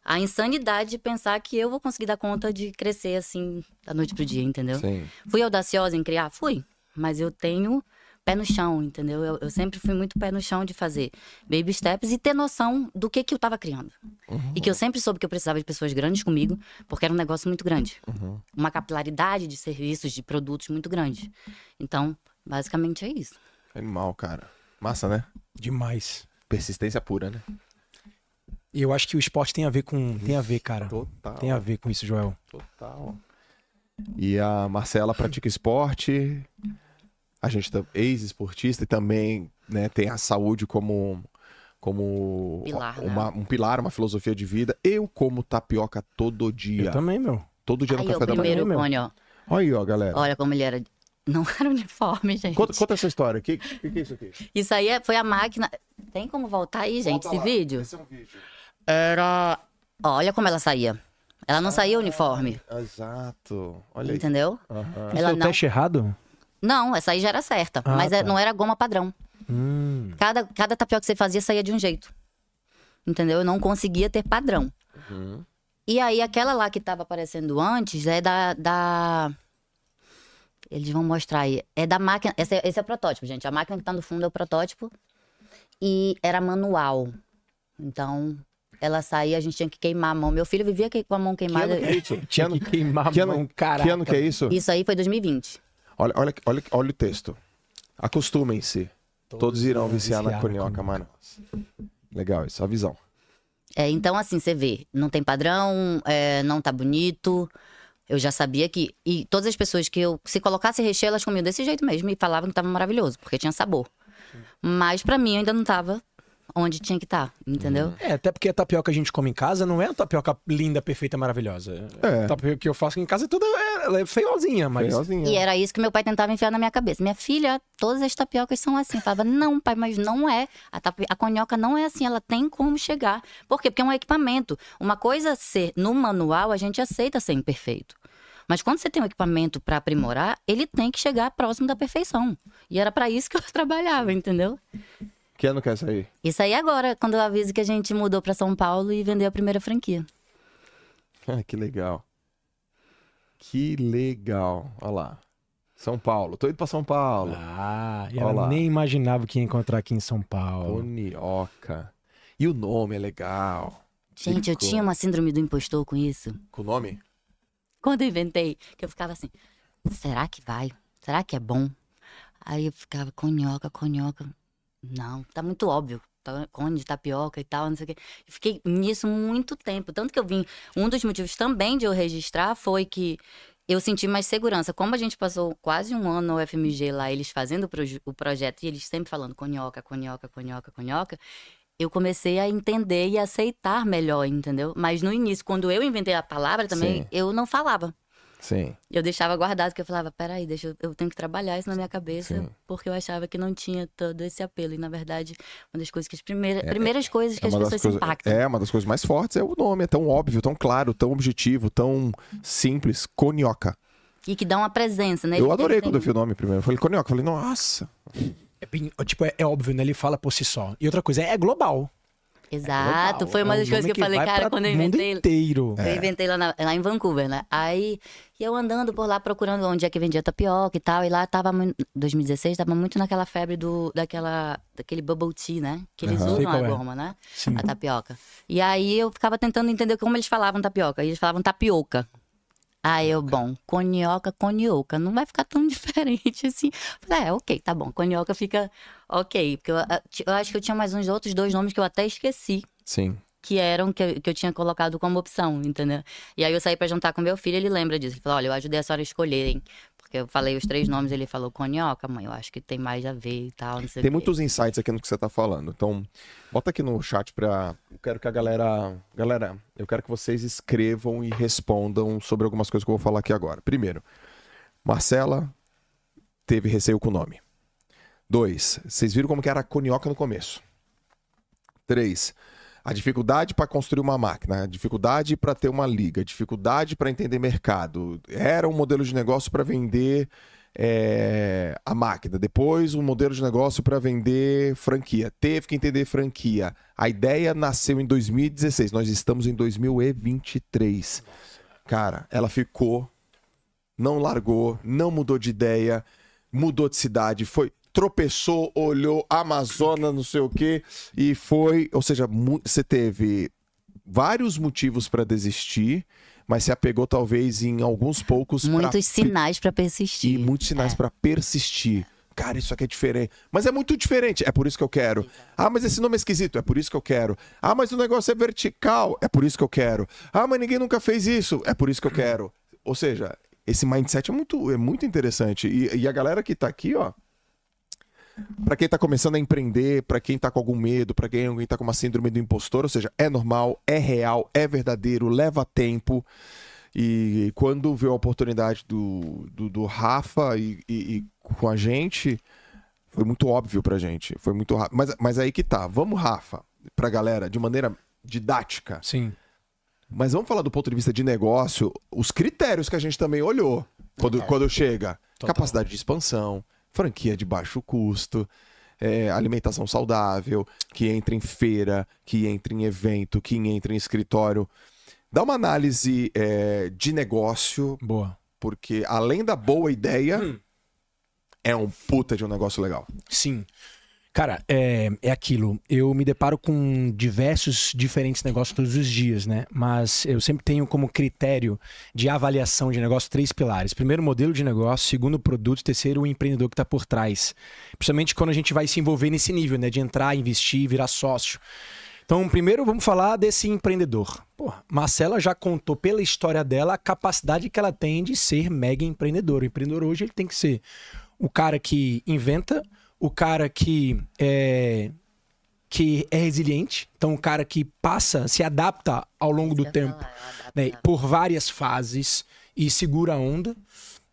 a insanidade de pensar que eu vou conseguir dar conta de crescer assim da noite pro dia, entendeu? Sim. Fui audaciosa em criar? Fui. Mas eu tenho pé no chão, entendeu? Eu, eu sempre fui muito pé no chão de fazer baby steps e ter noção do que, que eu tava criando. E que eu sempre soube que eu precisava de pessoas grandes comigo, porque era um negócio muito grande. Uma capilaridade de serviços, de produtos muito grande. Então, basicamente é isso. Animal, cara. Massa, né? Demais. Persistência pura, né? E eu acho que o esporte tem a ver com. Tem a ver, cara. Total. Tem a ver com isso, Joel. Total. E a Marcela pratica esporte. A gente é ex-esportista e também né, tem a saúde como, como Pilar, né? uma- um pilar, uma filosofia de vida. Eu como tapioca todo dia. Eu também, meu. Todo dia no Aí, ó, café da manhã. primeiro meu. cone, ó. Olha aí, ó, galera. Olha como ele era. Não *laughs* era uniforme, gente. Conta, conta essa história. O que, que, que é isso aqui? Isso aí é- foi a máquina. Tem como voltar aí, gente, Volta esse lá. vídeo? Esse é um vídeo. Era. Olha como ela saía. Ela não saía uniforme, Exato. Olha aí. entendeu? Isso Ela é o não. teste errado? Não, essa aí já era certa. Ah, mas é- tá. não era goma padrão. Hum. Cada, cada tapioca que você fazia saía de um jeito. Entendeu? Eu não conseguia ter padrão. Uhum. E aí, aquela lá que tava aparecendo antes é da. da... Eles vão mostrar aí. É da máquina. Esse é, esse é o protótipo, gente. A máquina que tá no fundo é o protótipo. E era manual. Então, ela saía, a gente tinha que queimar a mão. Meu filho vivia que- com a mão Que queimada. ano que é isso? Que Tinha ano, que queimar que a mão, caraca. que ano que é isso? Isso aí foi 2020. Olha, olha, olha, olha o texto. Acostumem-se. Todos irão viciar na viciar na conioca, mano. Legal isso, a visão. É, então, assim, você vê, não tem padrão, é, não tá bonito. Eu já sabia que. E todas as pessoas que eu. Se colocasse recheio, elas comiam desse jeito mesmo e falavam que tava maravilhoso, porque tinha sabor. Mas pra mim ainda não tava onde tinha que estar, entendeu? É, até porque a tapioca que a gente come em casa não é uma tapioca linda, perfeita, maravilhosa. É. A tapioca que eu faço em casa é toda é, ela é feiozinha, mas. Feiozinha. E era isso que meu pai tentava enfiar na minha cabeça. Minha filha, todas as tapiocas são assim. Eu falava, não, pai, mas não é. A, tapi... a conhoca não é assim, ela tem como chegar. Por quê? Porque é um equipamento. Uma coisa ser no manual, a gente aceita ser imperfeito. Mas quando você tem um equipamento para aprimorar, ele tem que chegar próximo da perfeição. E era para isso que eu *laughs* trabalhava, entendeu? Que ano que é essa aí? Isso aí agora, quando eu aviso que a gente mudou para São Paulo e vendeu a primeira franquia. *laughs* Ah, que legal. Que legal. Olha lá. São Paulo. Tô indo pra São Paulo. Ah, e ela lá. nem imaginava que ia encontrar aqui em São Paulo. Conioca. E o nome é legal. Gente, eu Ficou. tinha uma síndrome do impostor com isso. Com o nome? Quando eu inventei, que eu ficava assim, será que vai? Será que é bom? Aí eu ficava, conhoca, conhoca. Não, tá muito óbvio. Tá- Cone de tapioca e tal, não sei o quê. Fiquei nisso muito tempo. Tanto que eu vim. Um dos motivos também de eu registrar foi que eu senti mais segurança. Como a gente passou quase um ano no UFMG lá, eles fazendo o, proje- o projeto e eles sempre falando conhoca, conhoca, conhoca, conhoca. Eu comecei a entender e aceitar melhor, entendeu? Mas no início, quando eu inventei a palavra também, Sim. eu não falava. Sim. Eu deixava guardado, porque eu falava, peraí, deixa eu, eu tenho que trabalhar isso na minha cabeça, Sim. porque eu achava que não tinha todo esse apelo. E, na verdade, uma das coisas que as primeiras, primeiras coisas que É as uma, das pessoas se coisas, impactam. é uma das coisas mais fortes é o nome, é tão óbvio, tão claro, tão objetivo, tão simples. Conioca. E que dá uma presença, né? Eu Ele- adorei quando eu vi o nome primeiro. Eu falei Conioca, eu falei, nossa. É, bem- tipo, é, é óbvio, né? Ele fala por si só. E outra coisa, é global. Exato, Global. foi uma É das coisas que eu falei, cara, quando eu mundo inventei. inteiro. É. Eu inventei lá, na- lá em Vancouver, né? Aí, e eu andando por lá procurando onde é que vendia tapioca e tal. E lá tava, muito- 2016, tava muito naquela febre do, daquela, daquele bubble tea, né? Que eles. Sei usam a é. goma, né? Sim. A tapioca. E aí eu ficava tentando entender como eles falavam tapioca. E eles falavam tapioca. Aí eu, bom, conioca, conioca. Não vai ficar tão *laughs* diferente assim. Falei, é, ok, tá bom. Conioca fica ok. Porque eu, eu acho que eu tinha mais uns outros dois nomes que eu até esqueci Sim. que eram que eu, que eu tinha colocado como opção, entendeu? E aí eu saí pra jantar com meu filho, ele lembra disso. Ele falou: olha, eu ajudei a senhora a escolher, hein? Porque eu falei os três nomes, ele falou conioca, mãe, eu acho que tem mais a ver e tal, não sei Tem muitos insights aqui no que você tá falando. Então, bota aqui no chat pra. Eu quero que a galera. Galera, eu quero que vocês escrevam e respondam sobre algumas coisas que eu vou falar aqui agora. Primeiro, Marcela teve receio com o nome. Dois, vocês viram como que era a conioca no começo. Três, a dificuldade para construir uma máquina, a dificuldade para ter uma liga, a dificuldade para entender mercado. Era um modelo de negócio para vender é, a máquina. Depois, um modelo de negócio para vender franquia. Teve que entender franquia. A ideia nasceu em 2016. Nós estamos em 2023. Cara, ela ficou, não largou, não mudou de ideia, mudou de cidade, foi tropeçou, olhou Amazonas, não sei o quê, e foi, ou seja, você teve vários motivos para desistir, mas se apegou talvez em alguns poucos pra Muitos sinais pra e persistir. muitos sinais É. pra persistir. Cara, isso aqui é diferente. Mas é muito diferente. É por isso que eu quero. Ah, mas esse nome é esquisito. É por isso que eu quero. Ah, mas o negócio é vertical. É por isso que eu quero. Ah, mas ninguém nunca fez isso. É por isso que eu quero. Ou seja, esse mindset é muito, é muito interessante. E, e a galera que tá aqui, ó. Pra quem tá começando a empreender, pra quem tá com algum medo, pra quem alguém tá com uma síndrome do impostor, ou seja, é normal, é real, é verdadeiro, leva tempo. E quando veio a oportunidade do, do, do Rafa e, e- e com a gente, foi muito óbvio pra gente. Foi muito rápido. Mas, mas aí que tá. Vamos, Rafa, pra galera, de maneira didática. Sim. Mas vamos falar do ponto de vista de negócio, os critérios que a gente também olhou quando, quando chega. Total. Capacidade de expansão, franquia de baixo custo, é, alimentação saudável, que entra em feira, que entra em evento, que entra em escritório. Dá uma análise é, de negócio, Boa. porque além da boa ideia, é um puta de um negócio legal. Sim. Cara, é, é aquilo. Eu me deparo com diversos diferentes negócios todos os dias, né? Mas eu sempre tenho como critério de avaliação de negócio três pilares. Primeiro, modelo de negócio. Segundo, produto. Terceiro, o empreendedor que está por trás. Principalmente quando a gente vai se envolver nesse nível, né? De entrar, investir, virar sócio. Então, primeiro vamos falar desse empreendedor. Pô, Marcela já contou pela história dela a capacidade que ela tem de ser mega empreendedor. O empreendedor hoje ele tem que ser o cara que inventa, o cara que é, que é resiliente, então o cara que passa, se adapta ao longo do tempo, né, por várias fases e segura a onda.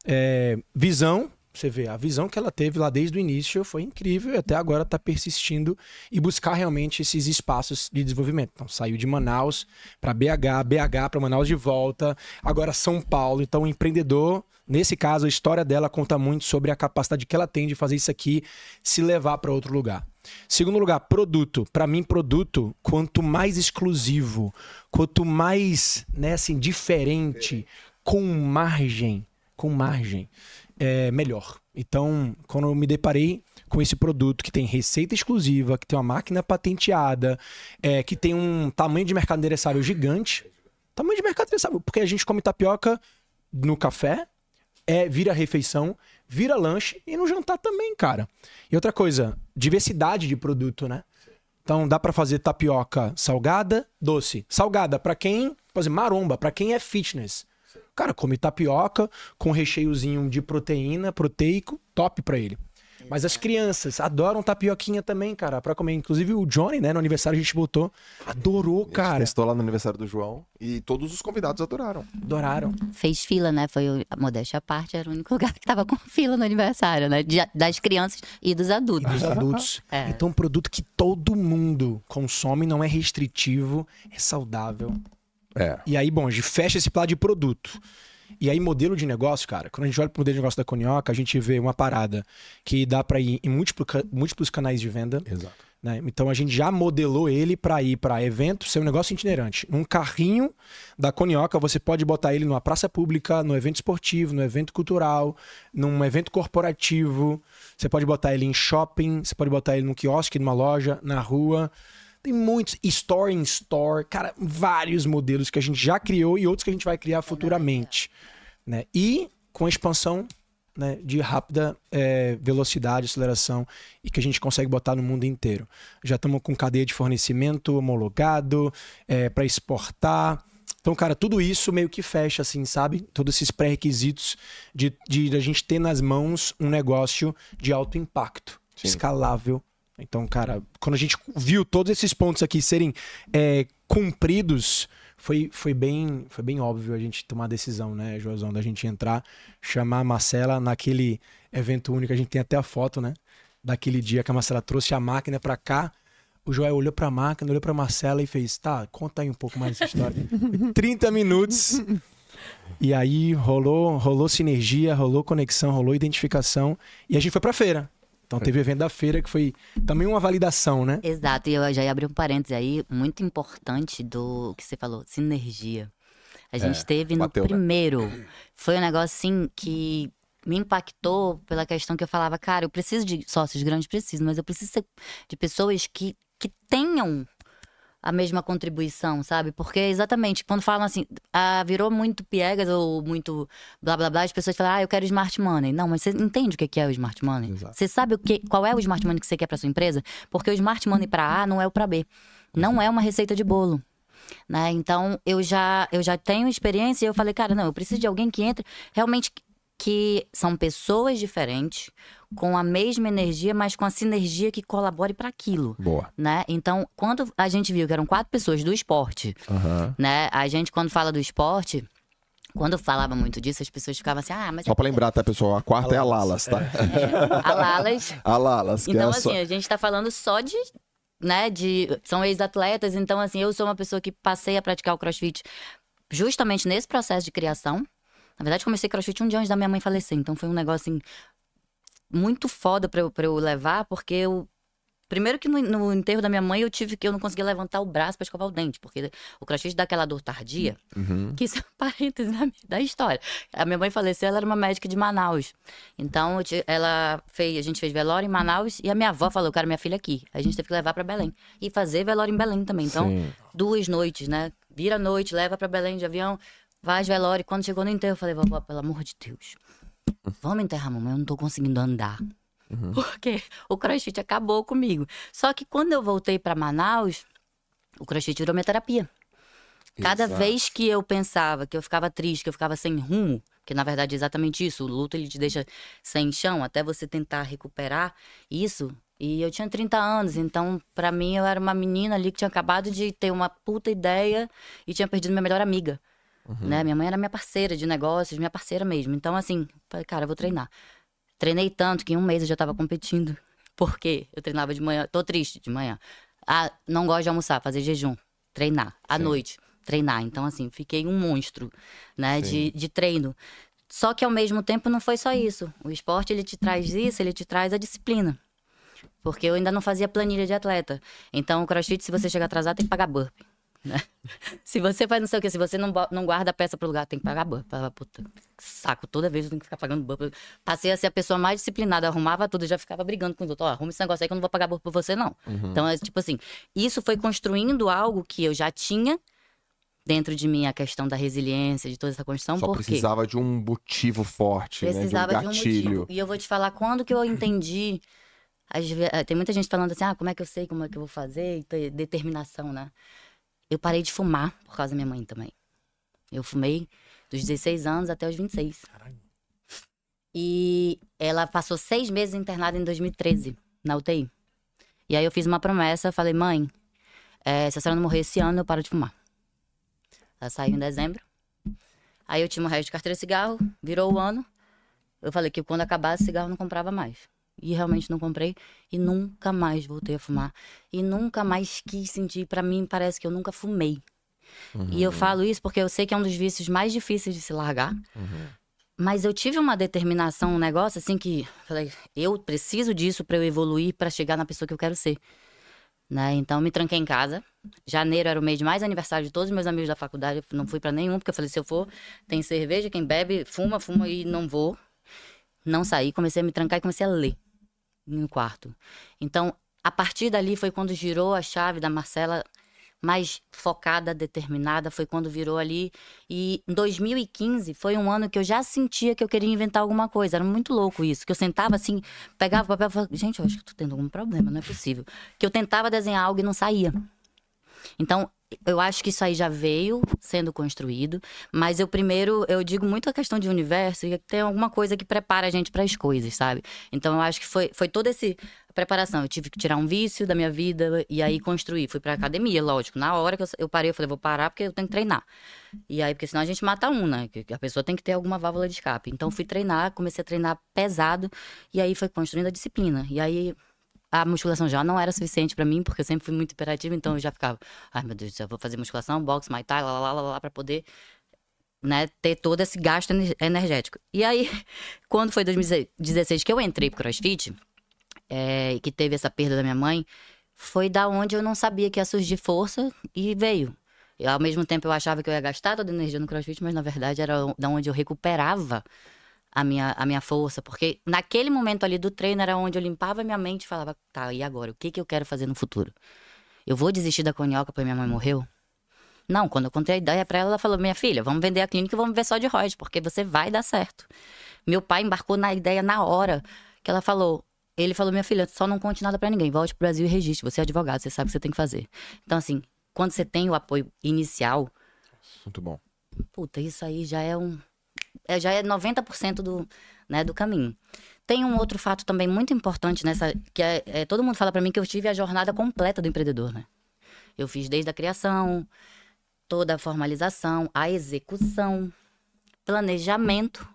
É, visão, você vê, a visão que ela teve lá desde o início foi incrível e até agora está persistindo e buscar realmente esses espaços de desenvolvimento. Então, saiu de Manaus para BH, BH para Manaus de volta, agora São Paulo. Então, o empreendedor, nesse caso, a história dela conta muito sobre a capacidade que ela tem de fazer isso aqui se levar para outro lugar. Segundo lugar, produto. Para mim, produto, quanto mais exclusivo, quanto mais, né, assim, diferente, com margem, com margem, é melhor. Então, quando eu me deparei com esse produto que tem receita exclusiva, que tem uma máquina patenteada, é, que tem um tamanho de mercado endereçável gigante, tamanho de mercado endereçável, porque a gente come tapioca no café, é vira refeição, vira lanche e no jantar também, cara. E outra coisa, diversidade de produto, né? Então dá pra fazer tapioca salgada, doce. Salgada pra quem, exemplo, maromba, pra quem é fitness. Cara, come tapioca com recheiozinho de proteína, proteico, top pra ele. Mas as crianças adoram tapioquinha também, cara, pra comer. Inclusive o Johnny, né, no aniversário a gente botou. Adorou, cara. Estou lá no aniversário do João e todos os convidados adoraram. Adoraram. Fez fila, né? Foi a modéstia à parte, era o único *laughs* lugar que tava com fila no aniversário, né? De- das crianças e dos adultos. Dos adultos. É. Então, um produto que todo mundo consome, não é restritivo, é saudável. É. E aí, bom, a gente fecha esse plano de produto. E aí, modelo de negócio, cara, quando a gente olha pro modelo de negócio da Conioca, a gente vê uma parada que dá pra ir em múltiplo múltiplos canais de venda. Exato. né? Então a gente já modelou ele para ir para evento, ser um negócio itinerante. Num carrinho da Conioca, você pode botar ele numa praça pública, no evento esportivo, no evento cultural, num evento corporativo. Você pode botar ele em shopping, você pode botar ele num quiosque, numa loja, na rua. Tem muitos store in store, cara, vários modelos que a gente já criou e outros que a gente vai criar futuramente, né? E com a expansão né, de rápida eh, velocidade, aceleração e que a gente consegue botar no mundo inteiro. Já estamos com cadeia de fornecimento homologado para exportar. Então, cara, tudo isso meio que fecha, assim, sabe? Todos esses pré-requisitos de, de, de a gente ter nas mãos um negócio de alto impacto, Sim. escalável. Então, cara, quando a gente viu todos esses pontos aqui serem eh, cumpridos, foi, foi, bem, foi bem óbvio a gente tomar a decisão, né, Joãozão, da gente entrar, chamar a Marcela naquele evento único. A gente tem até a foto, né? Daquele dia que a Marcela trouxe a máquina pra cá. O Joel olhou pra máquina, olhou pra Marcela e fez: tá, conta aí um pouco mais essa história. Foi *laughs* 30 minutos. E aí rolou, rolou sinergia, rolou conexão, rolou identificação. E a gente foi pra feira. Então teve o evento da feira que foi também uma validação, né? Exato, e eu já ia abrir um parênteses aí, muito importante do que você falou, sinergia. A gente teve no bateu, né? primeiro. Foi um negócio assim que me impactou pela questão que eu falava, cara, eu preciso de sócios grandes, preciso, mas eu preciso de pessoas que, que tenham a mesma contribuição, sabe? Porque exatamente, quando falam assim, ah, virou muito piegas ou muito blá blá blá, as pessoas falam, ah, eu quero smart money. Não, mas você entende o que que é o smart money? Exato. Você sabe o que, qual é o smart money que você quer para sua empresa? Porque o smart money para A não é o para B. Não é uma receita de bolo. Né? Então, eu já, eu já tenho experiência e eu falei, cara, não, eu preciso de alguém que entre realmente que- são pessoas diferentes, com a mesma energia, mas com a sinergia que colabore para aquilo. Boa. Né? Então, quando a gente viu que eram quatro pessoas do esporte, Aham. né? A gente, quando fala do esporte, quando eu falava muito disso, as pessoas ficavam assim, ah, mas Só pra lembrar, tá, pessoal? A quarta é a Lalas, tá? a Lalas. *laughs* A Lalas, que Então, é assim, só... a gente tá falando só de. Né, de são ex-atletas, então assim, eu sou uma pessoa que passei a praticar o crossfit justamente nesse processo de criação. Na verdade, comecei crossfit um dia antes da minha mãe falecer, então foi um negócio assim, muito foda pra eu, pra eu levar, porque eu. Primeiro que no, no enterro da minha mãe eu tive que eu não conseguia levantar o braço pra escovar o dente, porque o crossfit dá aquela dor tardia. Uhum. Que isso é um *laughs* parênteses da, da história. A minha mãe faleceu, ela era uma médica de Manaus. Então, ela fez, a gente fez velório em Manaus e a minha avó falou, eu quero minha filha aqui. A gente teve que levar pra Belém. E fazer velório em Belém também. Então, Sim. duas noites, né? Vira a noite, leva pra Belém de avião, vai velório. Quando chegou no enterro, eu falei, vovó, pelo amor de Deus, vamos enterrar mamãe, eu não tô conseguindo andar. Porque o crossfit acabou comigo. Só que quando eu voltei pra Manaus, o crossfit virou minha terapia. Cada Exato. vez que eu pensava que eu ficava triste, que eu ficava sem rumo, que na verdade é exatamente isso, o luto ele te deixa sem chão até você tentar recuperar isso. E eu tinha 30 anos, então pra mim eu era uma menina ali que tinha acabado de ter uma puta ideia e tinha perdido minha melhor amiga. Né? Minha mãe era minha parceira de negócios, minha parceira mesmo. Então assim, falei, cara, eu vou treinar. Treinei tanto que em um mês eu já tava competindo. *laughs* Por quê? Eu treinava de manhã, tô triste de manhã. Ah, não gosto de almoçar, fazer jejum, treinar. À Sim. noite, treinar. Então, assim, fiquei um monstro, né, de, de treino. Só que ao mesmo tempo não foi só isso. O esporte, ele te traz isso, ele te traz a disciplina. Porque eu ainda não fazia planilha de atleta. Então, o crossfit, se você chegar atrasado, tem que pagar burpee. Né? *laughs* Se você faz não sei o que, se você não, não guarda a peça pro lugar, tem que pagar burpee. Falava, puta, saco, toda vez eu tenho que ficar pagando burpee. Passei a ser a pessoa mais disciplinada, arrumava tudo, já ficava brigando com os outros. Ó, arruma esse negócio aí que eu não vou pagar burpee por você, não. Então, é tipo assim, isso foi construindo algo que eu já tinha dentro de mim, a questão da resiliência, de toda essa construção. Só por quê? precisava de um motivo forte, Precisava né? de De um um gatilho. motivo. E eu vou te falar quando que eu entendi. eh, Tem muita gente falando assim, ah, como é que eu sei como é que eu vou fazer? E ter determinação, né? Eu parei de fumar por causa da minha mãe também. Eu fumei dos 16 anos até os 26. E ela passou seis meses internada em 2013, na UTI. E aí eu fiz uma promessa, falei, mãe, é, se a senhora não morrer esse ano, eu paro de fumar. Ela saiu em dezembro. Aí eu tinha um resto de carteira de cigarro, virou o ano. Eu falei que quando acabasse, cigarro não comprava mais. E realmente não comprei. E nunca mais voltei a fumar. E nunca mais quis sentir. Para mim, parece que eu nunca fumei. Uhum. E eu falo isso porque eu sei que é um dos vícios mais difíceis de se largar. Uhum. Mas eu tive uma determinação, um negócio assim que falei, eu preciso disso para eu evoluir, para chegar na pessoa que eu quero ser. Né? Então me tranquei em casa. Janeiro era o mês de mais aniversário de todos os meus amigos da faculdade. Eu não fui para nenhum, porque eu falei, se eu for, tem cerveja, quem bebe, fuma, fuma e não vou. Não saí, comecei a me trancar e comecei a ler no quarto. Então, a partir dali foi quando girou a chave da Marcela mais focada, determinada, foi quando virou ali. E em 2015 foi um ano que eu já sentia que eu queria inventar alguma coisa. Era muito louco isso. Que eu sentava assim, pegava o papel e falava, gente, eu acho que tô tendo algum problema, não é possível. Que eu tentava desenhar algo e não saía. Então, eu acho que isso aí já veio sendo construído, mas eu primeiro, eu digo muito a questão de universo e tem alguma coisa que prepara a gente para as coisas, sabe? Então eu acho que foi, foi toda essa preparação. Eu tive que tirar um vício da minha vida e aí construir. Fui pra academia, lógico. Na hora que eu, parei, eu falei, vou parar porque eu tenho que treinar. E aí, porque senão a gente mata um, né? A pessoa tem que ter alguma válvula de escape. Então fui treinar, comecei a treinar pesado e aí foi construindo a disciplina. E aí a musculação já não era suficiente para mim, porque eu sempre fui muito imperativa, então eu já ficava, ai meu Deus céu, vou fazer musculação, boxe, muay thai, lá, lá, lá, lá, pra poder, né, ter todo esse gasto energético. E aí, *laughs* quando foi 2016 que eu entrei pro CrossFit, é, que teve essa perda da minha mãe, foi da onde eu não sabia que ia surgir força e veio. Eu, ao mesmo tempo eu achava que eu ia gastar toda a energia no CrossFit, mas na verdade era da onde eu recuperava a minha, a minha força, porque naquele momento ali do treino era onde eu limpava minha mente e falava, tá, e agora? O que, que eu quero fazer no futuro? Eu vou desistir da conioca porque minha mãe morreu? Não, quando eu contei a ideia para ela, ela falou: Minha filha, vamos vender a clínica e vamos ver só de royalties, porque você vai dar certo. Meu pai embarcou na ideia na hora que ela falou. Ele falou: Minha filha, só não conte nada para ninguém, volte pro Brasil e registre. Você é advogado, você sabe o que você tem que fazer. Então, assim, quando você tem o apoio inicial. Muito bom. Puta, isso aí já é um, é, já é 90% do, né, do caminho. Tem um outro fato também muito importante nessa, que é, é todo mundo fala para mim que eu tive a jornada completa do empreendedor, né? Eu fiz desde a criação, toda a formalização, a execução, planejamento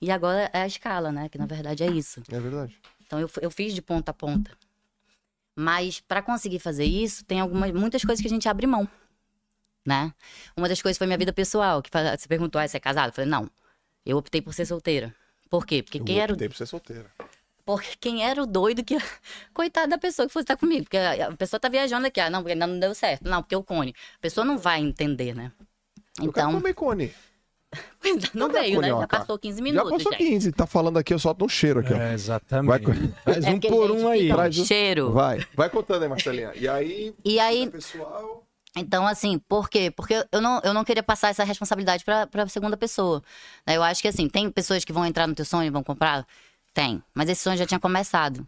e agora é a escala, né? Que na verdade é isso. É verdade. Então eu, eu fiz de ponta a ponta. Mas para conseguir fazer isso, tem algumas muitas coisas que a gente abre mão, né? Uma das coisas foi minha vida pessoal, que você perguntou, ah, você é casado? Eu falei, não. Eu optei por ser solteira. Por quê? Porque eu quem era. Eu optei por ser solteira. Porque quem era o doido que. *laughs* Coitado da pessoa que fosse estar comigo. Porque a pessoa tá viajando aqui. Ah, não, porque ainda não deu certo. Não, porque o cone. A pessoa não vai entender, né? Então. Eu comer cone. *laughs* não veio, né? Já passou 15 minutos. Já passou 15. Gente. Tá falando aqui, eu solto um cheiro aqui, ó. É, exatamente. Vai... *laughs* Faz é um por um aí. Traz um cheiro. Vai. Vai contando aí, Marcelinha. E aí. E aí. Pessoal... Então, assim, por quê? Porque eu não, eu não queria passar essa responsabilidade para a segunda pessoa. Né? Eu acho que, assim, tem pessoas que vão entrar no teu sonho e vão comprar? Tem. Mas esse sonho já tinha começado.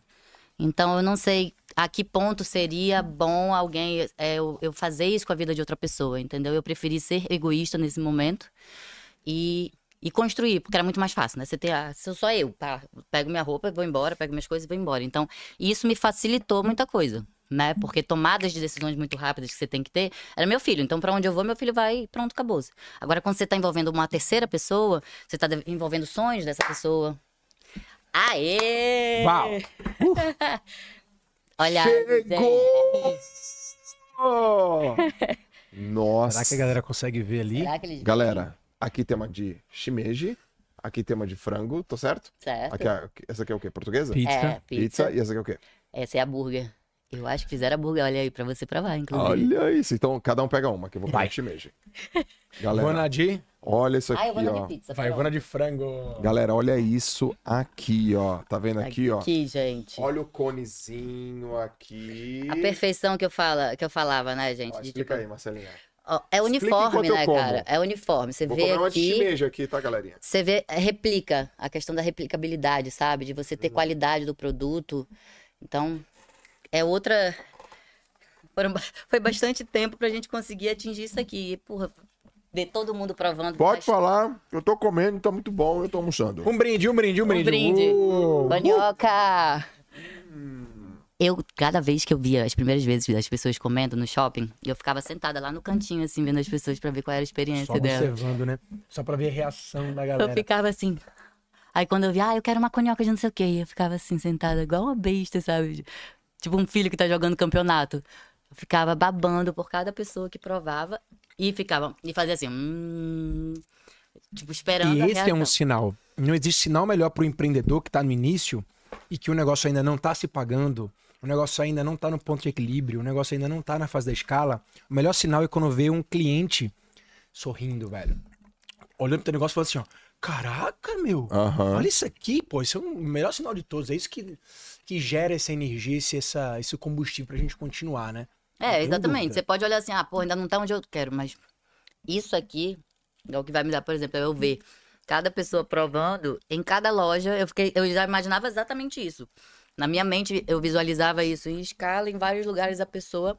Então, eu não sei a que ponto seria bom alguém, é, eu, eu fazer isso com a vida de outra pessoa, entendeu? Eu preferi ser egoísta nesse momento e e construir, porque era muito mais fácil, né? Você ter, ah, sou só eu, pá, pego minha roupa, vou embora, pego minhas coisas e vou embora. Então, isso me facilitou muita coisa né? Porque tomadas de decisões muito rápidas que você tem que ter, era meu filho. Então, para onde eu vou, meu filho vai, pronto, acabou. Agora, quando você tá envolvendo uma terceira pessoa, você tá envolvendo sonhos dessa pessoa. Aê! Uau! Uh. *laughs* Olha, Chegou! Nossa! Será que a galera consegue ver ali? Galera, aqui tema de shimeji. Aqui tema de frango, tô certo? Certo. Aqui, essa aqui é o quê? Portuguesa? Pizza. É, pizza. pizza. E essa aqui é o quê? Essa é a burger. Eu acho que fizeram hambúrguer, olha aí, pra você provar, inclusive. Olha isso. Então, cada um pega uma, que eu vou comer shimeji. *laughs* Galera, Vou de... olha isso aqui, ah, eu vou ó. de pizza. Vai, eu vou de frango. Galera, olha isso aqui, ó. Tá vendo aqui, ó? Aqui, gente. Olha o conezinho aqui. A perfeição que eu, fala, que eu falava, né, gente? Ó, de, explica tipo... aí, Marcelinha. é uniforme, né, cara? É uniforme. Você Vou vê comer aqui. Uma de aqui, tá, galerinha? Você vê, é, replica a questão da replicabilidade, sabe? De você ter qualidade do produto. Então, é outra foram, *laughs* foi bastante tempo pra gente conseguir atingir isso aqui. E, porra, ver todo mundo provando. Pode Mas- falar, eu tô comendo, tá muito bom, eu tô almoçando. Um brinde, um brinde, um Um brinde. brinde. Uh! Banhoca! Eu, cada vez que eu via, as primeiras vezes as pessoas comendo no shopping, eu ficava sentada lá no cantinho, assim, vendo as pessoas pra ver qual era a experiência Só dela. observando, né? Só pra ver a reação da Eu galera. ficava assim. Aí quando eu via, ah, eu quero uma conhoca de não sei o quê, eu ficava assim, sentada, igual uma besta, sabe? Tipo um filho que tá jogando campeonato. Eu ficava babando por cada pessoa que provava e ficava, e fazia assim, hum, tipo, esperando E a esse é um sinal. Não existe sinal melhor pro empreendedor que tá no início e que o negócio ainda não tá se pagando, o negócio ainda não tá no ponto de equilíbrio, o negócio ainda não tá na fase da escala. O melhor sinal é quando vê um cliente sorrindo, velho. Olhando pro teu negócio e falando assim, ó, caraca, meu, Aham. olha isso aqui, pô, isso é o melhor sinal de todos. É isso que, que gera essa energia, esse, essa, esse combustível pra gente continuar, né? É, exatamente. dúvida. Você pode olhar assim, ah, pô, ainda não tá onde eu quero, mas isso aqui é o que vai me dar, por exemplo, eu ver cada pessoa provando em cada loja. Eu fiquei, eu já imaginava exatamente isso. Na minha mente, eu visualizava isso em escala, em vários lugares, a pessoa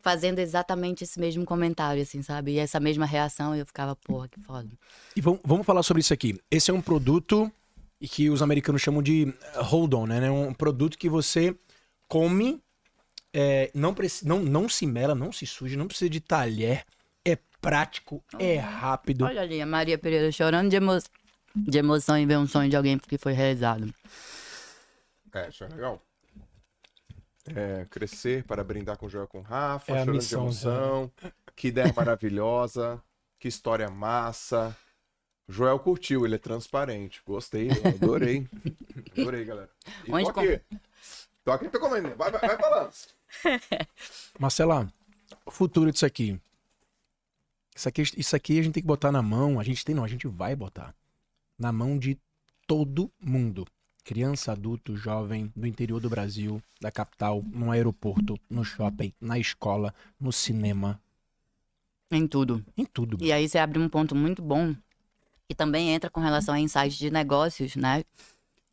fazendo exatamente esse mesmo comentário, assim, sabe? E essa mesma reação, eu ficava, porra, que foda. E vamos, vamos falar sobre isso aqui. Esse é um produto e que os americanos chamam de eh, hold on, né? É um produto que você come, é, não, não, não se mela, não se suja, não precisa de talher, é prático, é rápido. Olha ali, a Maria Pereira chorando de, emo... de emoção em ver um sonho de alguém que foi realizado. É, isso é legal. É, crescer para brindar com o Joel com o Rafa, É chorando de missão, emoção. Que ideia maravilhosa. Que história massa. Joel curtiu, ele é transparente. Gostei, adorei. *laughs* adorei, galera. E Onde tô aqui. Tô aqui, tô comendo. Vai, vai, vai falando. *laughs* Marcela, o futuro disso aqui. Isso aqui, isso aqui a gente tem que botar na mão, a gente tem não, a gente vai botar na mão de todo mundo. Criança, adulto, jovem, do interior do Brasil, da capital, no aeroporto, no shopping, na escola, no cinema, Em tudo. em tudo. E aí você abre um ponto muito bom, que também entra com relação a insights de negócios, né?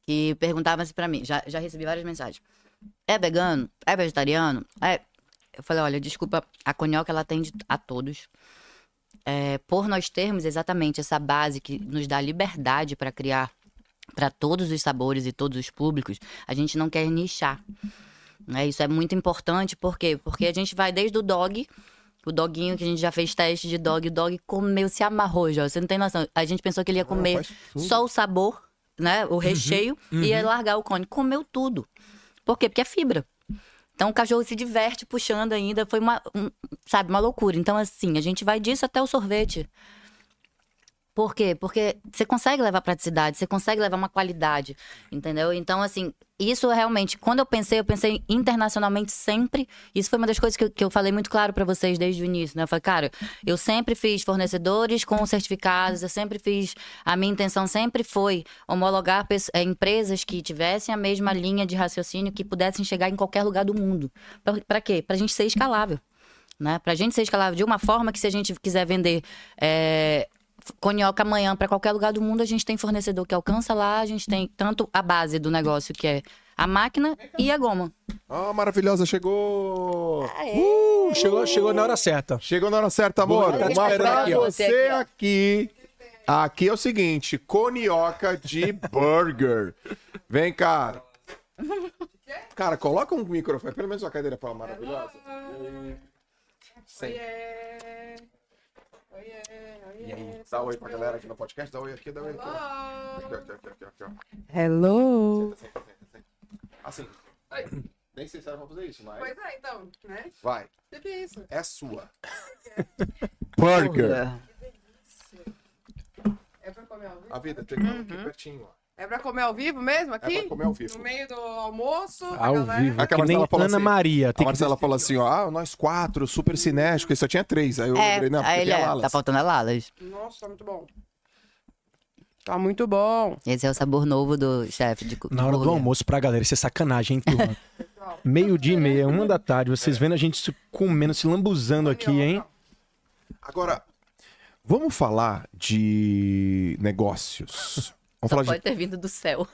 Que perguntavam assim pra mim, já, já recebi várias mensagens. É vegano? É vegetariano? É... Eu falei, olha, desculpa, a Conhoca ela atende a todos. É, por nós termos exatamente essa base que nos dá liberdade para criar para todos os sabores e todos os públicos, a gente não quer nichar. Né? Isso é muito importante, por quê? Porque a gente vai desde o dog, o doguinho que a gente já fez teste de dog, o dog comeu, se amarrou, já. Você não tem noção. A gente pensou que ele ia comer tudo. só o sabor, né? O recheio, e ia largar o cone. Comeu tudo. Por quê? Porque é fibra. Então o cachorro se diverte puxando ainda. Foi uma, um- sabe, uma loucura. Então, assim, a gente vai disso até o sorvete. Por quê? Porque você consegue levar praticidade, você consegue levar uma qualidade, entendeu? Então, assim, isso realmente, quando eu pensei, eu pensei internacionalmente sempre. Isso foi uma das coisas que eu, que eu falei muito claro pra vocês desde o início, né? Eu falei, cara, eu sempre fiz fornecedores com certificados, eu sempre fiz. A minha intenção sempre foi homologar eh, empresas que tivessem a mesma linha de raciocínio, que pudessem chegar em qualquer lugar do mundo. Pra quê? Pra gente ser escalável. Né? Pra gente ser escalável de uma forma que se a gente quiser vender é, conhoca amanhã para qualquer lugar do mundo, a gente tem fornecedor que alcança lá, a gente tem tanto a base do negócio, que é a máquina e a goma. Ah, maravilhosa, chegou! Uh, chegou, chegou na hora certa. Chegou na hora certa, amor. Uma esperando pra você aqui. Aqui é o seguinte, conioca de burger. Vem cá. Cara, coloca um microfone, pelo menos uma cadeira pra ela maravilhosa. Sim. E aí, dá oi pra galera aqui no podcast, dá oi aqui, dá oi aqui. Aqui, aqui, aqui, aqui, aqui, ó. Hello! Senta, senta, senta. Assim. Nem sei se ela vai fazer isso, mas Pois é, então, né? vai. Que que é isso? É sua. *laughs* Burger. É pra comer ao vivo? A vida tem que estar aqui pertinho, ó. É pra comer ao vivo mesmo É aqui? pra comer ao vivo. No meio do almoço? a Ao galera- vivo. Aquela que nem Marcela falou Ana assim, Maria. A Marcela falou assim, ó, ah, nós quatro, super cinético, e só tinha três. Aí eu É, lembrei, não, aí a é, Lalas. tá faltando a Lalas. Nossa, tá muito bom. Tá muito bom. Esse é o sabor novo do chefe de Na hora do almoço pra galera, isso é sacanagem, hein, *laughs* turma? Meio dia e meia, uma da tarde, vocês vendo a gente se comendo, se lambuzando aqui, hein? Agora, vamos falar de negócios. Vamos Só falar pode de... ter vindo do céu.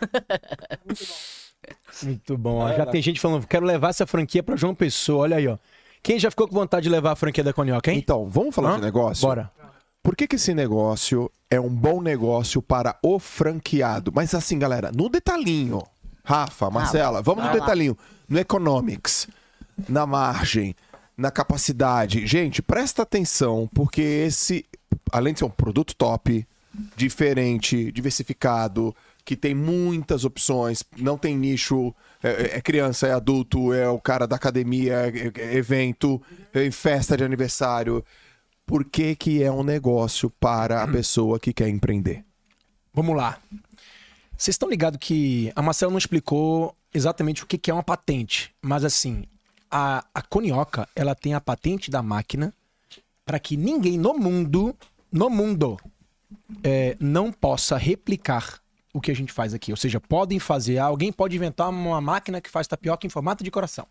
Muito bom. ó. Já tem gente falando, quero levar essa franquia pra João Pessoa, olha aí, ó. Quem já ficou com vontade de levar a franquia da Conhoca, hein? Então, vamos falar Hã? de negócio? Bora. por que, que esse negócio é um bom negócio para o franqueado? Mas assim, galera, no detalhinho. Rafa, Marcela, vamos no detalhinho. No economics, na margem, na capacidade. Gente, presta atenção, porque esse, além de ser um produto top, diferente, diversificado, que tem muitas opções, não tem nicho, é, é criança, é adulto, é o cara da academia, é, é evento, é festa de aniversário. Por que, que é um negócio para a pessoa que quer empreender? Vamos lá. Vocês estão ligados que a Marcela não explicou exatamente o que que é uma patente, mas assim, a, a Conioca, ela tem a patente da máquina para que ninguém no mundo, no mundo, é, não possa replicar o que a gente faz aqui. Ou seja, podem fazer, alguém pode inventar uma máquina que faz tapioca em formato de coração,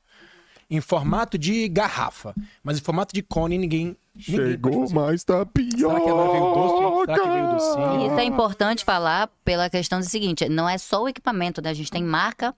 em formato de garrafa, mas em formato de cone ninguém, ninguém pode fazer. mais tapioca. Será que agora veio doce? Será que veio docinho? Isso é importante falar pela questão do seguinte: não é só o equipamento, né? A gente tem marca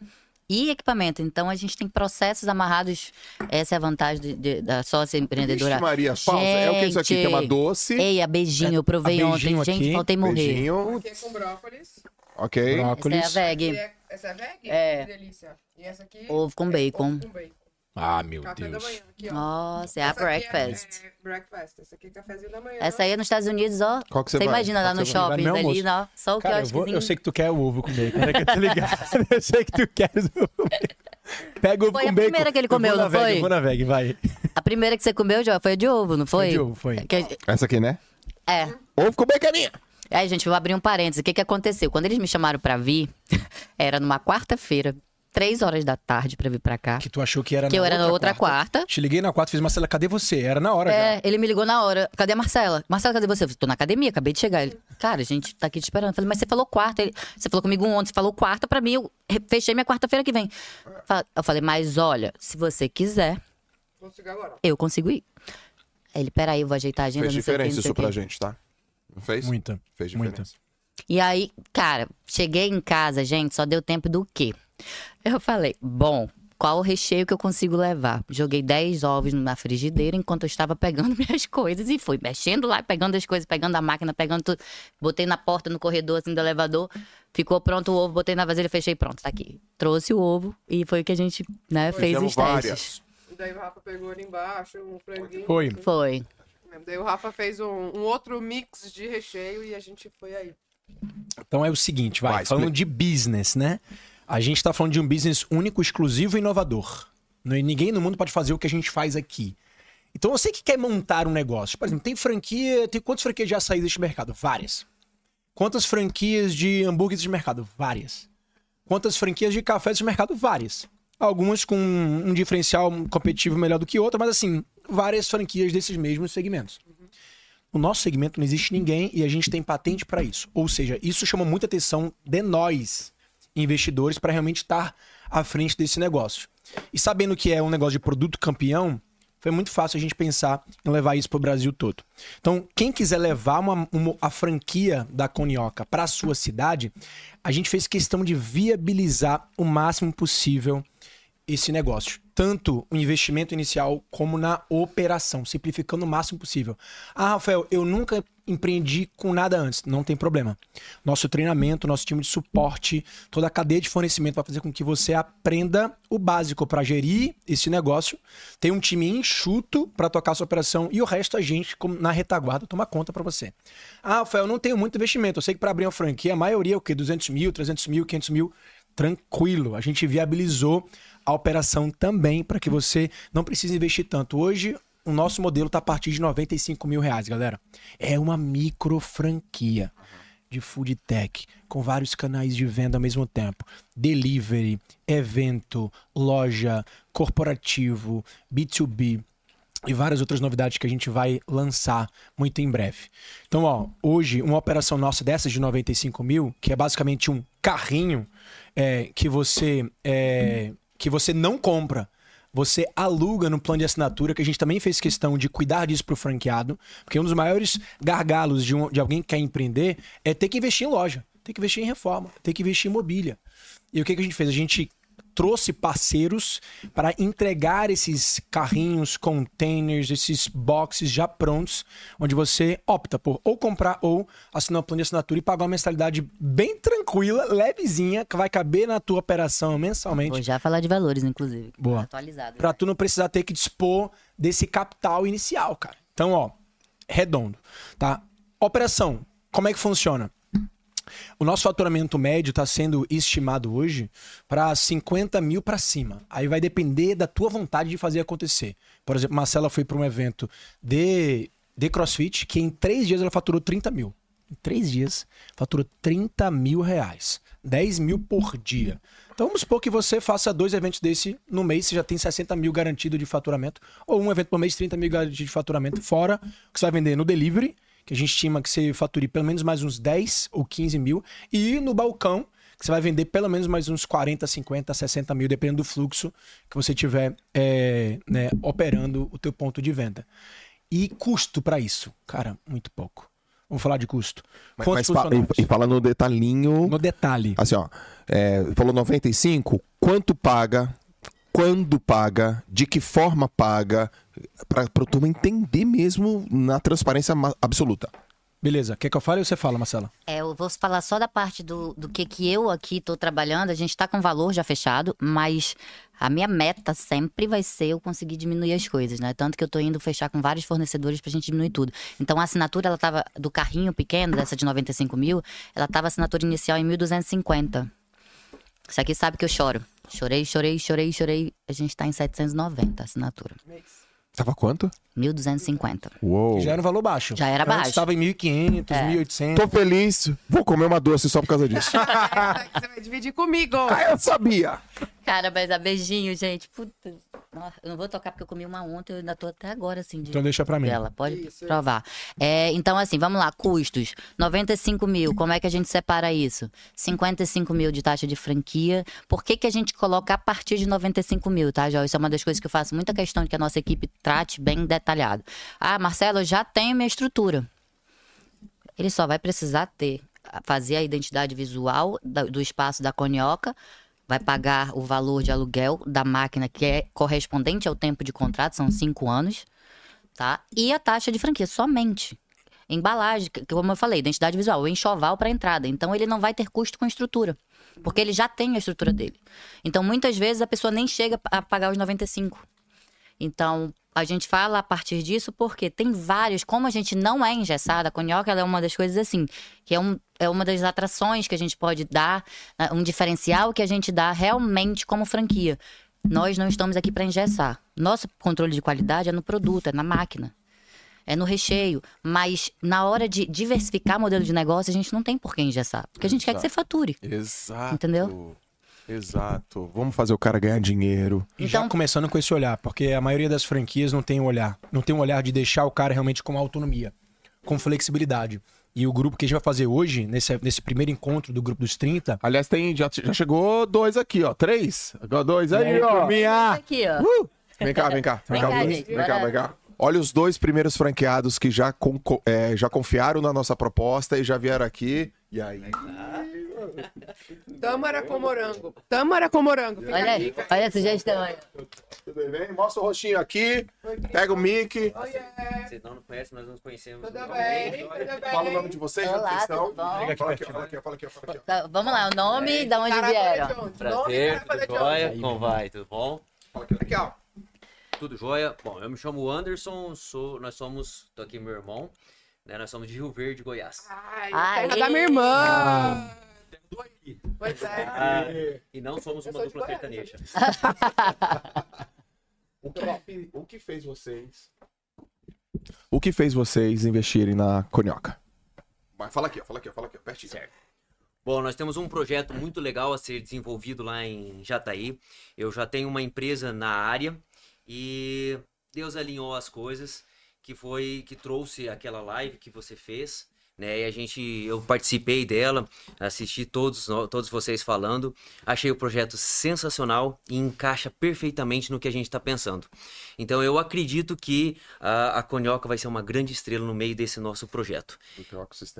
e equipamento. Então a gente tem processos amarrados. Essa é a vantagem de- de- da sócia empreendedora. Vixe, Maria, pausa. É o que isso aqui? Tem uma Gente. doce. Ei, a beijinho, eu provei a ontem. beijinho Gente, aqui. faltei morrer. Beijinho. Aqui é com brócolis. Ok. Essa é a Brócolis. veg. É- essa é veg? É. Que delícia. E essa aqui? Ovo com é bacon. ovo com bacon. Ah, meu Café da Deus. manhã. Aqui, ó. Nossa, é a aqui breakfast. É, breakfast. Essa aqui é cafezinho da manhã. Essa aí é nos Estados Unidos, ó. Qual que você Você vai? imagina lá Qual que no shoppings meu ali, ó. Só o Cara, eu, vou- eu sei que tu quer o ovo com bacon, né? Que eu tô ligado. *laughs* eu sei que tu queres o ovo com bacon. Pega o ovo Foi com a bacon. primeira que ele comeu, não veg, foi? Eu vou na veg, vai. A primeira que você comeu, já foi a de ovo, não foi? Foi de ovo, foi. Que- Essa aqui, né? É. Ovo com baconinha. Aí, gente, vou abrir um parênteses. O que, que aconteceu? Quando eles me chamaram pra vir, *laughs* era numa quarta-feira, três horas da tarde pra vir pra cá. Que tu achou que era Que eu era na outra quarta. Te liguei na quarta, fiz Marcela, cadê você? Era na hora já. É, ele me ligou na hora. Cadê a Marcela? Marcela, cadê você? Eu falei, tô na academia, acabei de chegar. Ele, cara, a gente tá aqui te esperando. Eu falei, mas você falou quarta. Ele, você falou comigo ontem, você falou quarta pra mim, eu fechei minha quarta-feira que vem. Eu falei, mas olha, se você quiser, Consigo agora. eu consigo ir. Aí ele, peraí, eu vou ajeitar a agenda. Fez diferença isso pra gente, tá? Não fez? Muita. Fez Muita. diferença. E aí, cara, cheguei em casa, gente, só deu tempo do quê? Eu falei, bom, qual o recheio que eu consigo levar? Joguei 10 ovos na frigideira enquanto eu estava pegando *laughs* minhas coisas e fui mexendo lá, pegando as coisas, pegando a máquina, pegando tudo. Botei na porta, no corredor, assim, do elevador. Ficou pronto o ovo, botei na vasilha, fechei, pronto, tá aqui. Trouxe o ovo e foi o que a gente, né, fez os testes. várias. E daí o Rafa pegou ali embaixo um franguinho. Foi. Foi. Daí o Rafa fez um, um outro mix de recheio e a gente foi aí. Então é o seguinte, vai, Vai, falando de business, né? A gente tá falando de um business único, exclusivo e inovador. E Ninguém no mundo pode fazer o que a gente faz aqui. Então você que quer montar um negócio, por exemplo, tem franquia, tem quantas franquias de açaí deste mercado? Várias. Quantas franquias de hambúrguer deste mercado? Várias. Quantas franquias de café deste mercado? Várias. Algumas com um diferencial competitivo melhor do que outra, mas assim, várias franquias desses mesmos segmentos. No nosso segmento não existe ninguém e a gente tem patente para isso. Ou seja, isso chama muita atenção de nós, investidores, para realmente estar à frente desse negócio. E sabendo que é um negócio de produto campeão, foi muito fácil a gente pensar em levar isso para o Brasil todo. Então, quem quiser levar uma, uma- a franquia da Conioca para a sua cidade, a gente fez questão de viabilizar o máximo possível esse negócio. Tanto o investimento inicial como na operação, simplificando o máximo possível. Ah, Rafael, eu nunca empreendi com nada antes. Não tem problema. Nosso treinamento, nosso time de suporte, toda a cadeia de fornecimento vai fazer com que você aprenda o básico para gerir esse negócio. Tem um time enxuto para tocar sua operação e o resto a gente, na retaguarda, toma conta para você. Ah, Rafael, não tenho muito investimento. Eu sei que para abrir uma franquia, a maioria é o quê? 200 mil, 300 mil, 500 mil tranquilo. A gente viabilizou a operação também para que você não precise investir tanto. Hoje, o nosso modelo está a partir de 95 mil reais, galera. É uma micro franquia de food tech, com vários canais de venda ao mesmo tempo. Delivery, evento, loja, corporativo, B2B e várias outras novidades que a gente vai lançar muito em breve. Então, ó, hoje, uma operação nossa dessas de 95 mil, que é basicamente um carrinho é, que você é, que você não compra, você aluga no plano de assinatura, que a gente também fez questão de cuidar disso para o franqueado, porque um dos maiores gargalos de, um- de alguém que quer empreender é ter que investir em loja, ter que investir em reforma, ter que investir em mobília. E o que, que a gente fez? A gente trouxe parceiros para entregar esses carrinhos, containers, esses boxes já prontos, onde você opta por ou comprar ou assinar um plano de assinatura e pagar uma mensalidade bem tranquila, levezinha, que vai caber na tua operação mensalmente. Vou já falar de valores, inclusive. Boa. Atualizado. Pra tu não precisar ter que dispor desse capital inicial, cara. Então, ó, redondo, tá? Operação, como é que funciona? O nosso faturamento médio está sendo estimado hoje para 50 mil para cima. Aí vai depender da tua vontade de fazer acontecer. Por exemplo, Marcela foi para um evento de, de CrossFit que em três dias ela faturou 30 mil. Em três dias, faturou 30 mil reais. 10 mil por dia. Então vamos supor que você faça dois eventos desse no mês, você já tem 60 mil garantido de faturamento, ou um evento por mês, 30 mil garantido de faturamento, fora que você vai vender no delivery que a gente estima que você fature pelo menos mais uns 10 ou 15 mil, e no balcão, que você vai vender pelo menos mais uns 40, 50, 60 mil, dependendo do fluxo que você tiver é, né, operando o teu ponto de venda. E custo para isso? Cara, muito pouco. Vamos falar de custo. Mas, mas e, e fala no detalhinho. No detalhe. Assim, ó. É, falou 95, quanto paga? Quando paga? De que forma paga? Para o turma entender mesmo na transparência absoluta. Beleza. Quer que eu fale ou você fala, Marcela? É, eu vou falar só da parte do, do que, que eu aqui estou trabalhando. A gente está com valor já fechado, mas a minha meta sempre vai ser eu conseguir diminuir as coisas, né? Tanto que eu estou indo fechar com vários fornecedores para a gente diminuir tudo. Então a assinatura, ela tava do carrinho pequeno, dessa de 95 mil, ela tava assinatura inicial em 1.250. Isso aqui sabe que eu choro. Chorei, chorei, chorei, chorei. A gente está em 790 a assinatura. Mês. Tava quanto? 1.250. Uou. Já era um valor baixo. Já era baixo. Estava em 1.500, é. 1.800. Tô feliz. Vou comer uma doce só por causa disso. *laughs* Você vai dividir comigo. Ah, eu sabia. Cara, mas a beijinho, gente. Puta. Eu não vou tocar porque eu comi uma ontem, eu ainda tô até agora, assim. De... Então deixa pra mim. Ela pode isso, provar. É, então, assim, vamos lá. Custos. 95 mil. Como é que a gente separa isso? 55 mil de taxa de franquia. Por que, que a gente coloca a partir de 95 mil, tá, Jó? Isso é uma das coisas que eu faço muita questão de que a nossa equipe trate bem detalhado. Ah, Marcelo, eu já tenho minha estrutura. Ele só vai precisar ter fazer a identidade visual do espaço da Conioca, vai pagar o valor de aluguel da máquina que é correspondente ao tempo de contrato, são cinco anos, tá? E a taxa de franquia, somente. Embalagem, como eu falei, identidade visual, o enxoval para entrada. Então ele não vai ter custo com estrutura, porque ele já tem a estrutura dele. Então muitas vezes a pessoa nem chega a pagar os 95. Então, a gente fala a partir disso porque tem vários, como a gente não é engessada, a conhoca é uma das coisas assim, que é, um, é uma das atrações que a gente pode dar, né, um diferencial que a gente dá realmente como franquia. Nós não estamos aqui para engessar. Nosso controle de qualidade é no produto, é na máquina, é no recheio. Mas na hora de diversificar modelo de negócio, a gente não tem por que engessar. Porque a gente Exato. quer que você fature. Exato. Entendeu? Exato. Vamos fazer o cara ganhar dinheiro. E então... já começando com esse olhar, porque a maioria das franquias não tem um olhar. Não tem um olhar de deixar o cara realmente com autonomia, com flexibilidade. E o grupo que a gente vai fazer hoje, nesse, nesse primeiro encontro do grupo dos 30. Aliás, tem, já, já chegou dois aqui, ó. Três. Agora dois aí, é, ó. Minha. Aqui, ó. Uh! Vem cá, vem cá. Vem, vem cá, cá vem cá, vem cá. Olha os dois primeiros franqueados que já, com, é, já confiaram na nossa proposta e já vieram aqui. E aí? Tâmara com morango. Tâmara com morango. Fica olha, aí, olha a sugestão aí. Tudo bem? Mostra o rostinho aqui. Pega o mic. Oh, yeah. Vocês não conhecem, nós nos conhecemos. Tudo bem, tudo bem. Fala o nome de vocês, Olá, tudo bom? Fala aqui, fala aqui, fala aqui, fala aqui. Tá, vamos lá, o nome e de onde vieram. Prazer, tudo jóia? Como vai? Tudo bom? Aqui, ó. Tudo jóia? Bom, eu me chamo Anderson, sou, nós somos, tô aqui meu irmão, né? Nós somos de Rio Verde, Goiás. Ai, terra da minha irmã. Ah. Pois é. Ah, e não somos uma dupla sertaneja. *laughs* o, que, o que fez vocês? O que fez vocês investirem na Conhoca? Mas fala aqui, fala aqui, fala aqui, pertinho. Certo. Bom, nós temos um projeto muito legal a ser desenvolvido lá em Jataí. Eu já tenho uma empresa na área e Deus alinhou as coisas, que foi que trouxe aquela live que você fez, né? E a gente, eu participei dela, assisti todos, todos vocês falando, achei o projeto sensacional e encaixa perfeitamente no que a gente está pensando. Então eu acredito que a, a Conhoca vai ser uma grande estrela no meio desse nosso projeto.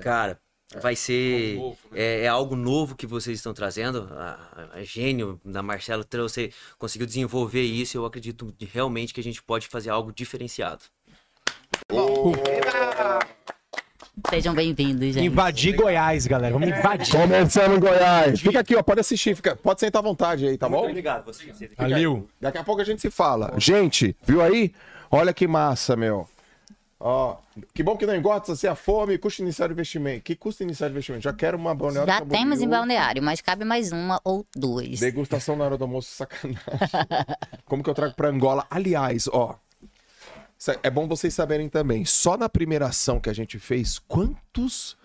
Cara, vai ser Algo novo, né? é, é algo novo que vocês estão trazendo. A, a gênio da Marcela trouxe, conseguiu desenvolver isso. Eu acredito realmente que a gente pode fazer algo diferenciado. Sejam bem-vindos, gente. Invadir Goiás, galera. Vamos invadir. Começando em Goiás. Fica aqui, ó. Pode assistir. Fica... Pode sentar à vontade aí, tá bom? obrigado, você. Valeu. Daqui a pouco a gente se fala. Gente, viu aí? Olha que massa, meu. Ó, que bom que não engorda, sacia a fome, custo inicial de investimento. Que custo inicial de investimento? Já quero uma balneário Já temos em balneário, mas cabe mais uma ou duas. Degustação na hora do almoço, sacanagem. *laughs* Como que eu trago pra Angola? Aliás, ó. É bom vocês saberem também. Só na primeira ação que a gente fez, quantos.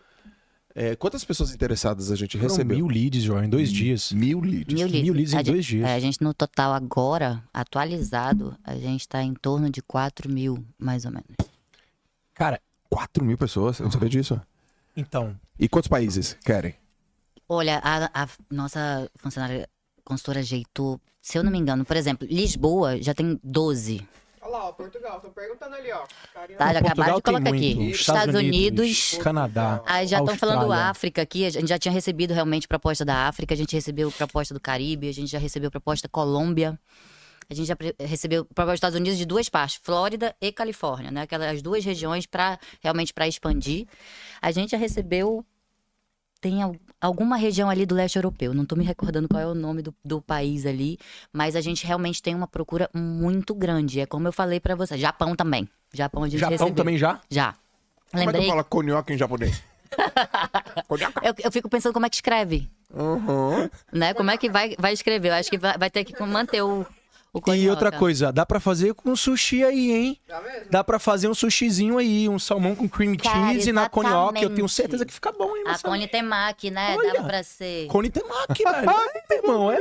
é, quantas pessoas interessadas a gente Foram recebeu? mil leads, João, em dois dias. Mil leads. Mil Mil leads em A dois gente- dias. é, a gente, no total, agora, atualizado, a gente tá em torno de 4 mil, mais ou menos. Cara, 4 mil pessoas? Eu não sabia disso. então, E quantos países querem? Olha, a, a nossa funcionária consultora ajeitou, se eu não me engano, por exemplo, Lisboa já tem 12. Olha lá, ó, Portugal. Tô perguntando ali, ó. Carinha Tá, já acabaram de colocar aqui. muito. Estados Unidos. Canadá. Aí já estão falando. África aqui, a gente já tinha recebido realmente proposta da África, a gente recebeu proposta do Caribe, a gente já recebeu proposta da Colômbia. A gente já recebeu proposta dos Estados Unidos de duas partes, Flórida e Califórnia, né? Aquelas duas regiões para realmente para expandir. A gente já recebeu tem al- alguma região ali do leste europeu, não tô me recordando qual é o nome do, do país ali, mas a gente realmente tem uma procura muito grande. É como eu falei para você, Japão também. Japão a gente Japão recebeu. também já? Já. Como é que Lembrei. fala conhoca em japonês? *laughs* Eu, eu fico pensando como é que escreve, Uhum. né? Como é que vai, vai escrever? Eu acho que vai, vai ter que manter o E outra coisa, dá pra fazer com sushi aí, hein? Dá pra fazer um sushizinho aí, um salmão com cream Cara, cheese na conhoca. Eu tenho exatamente. certeza que fica bom, hein, A? Cone Temaki, né? Olha. Dava pra ser. Cone temaki, velho. *laughs* É, irmão, é,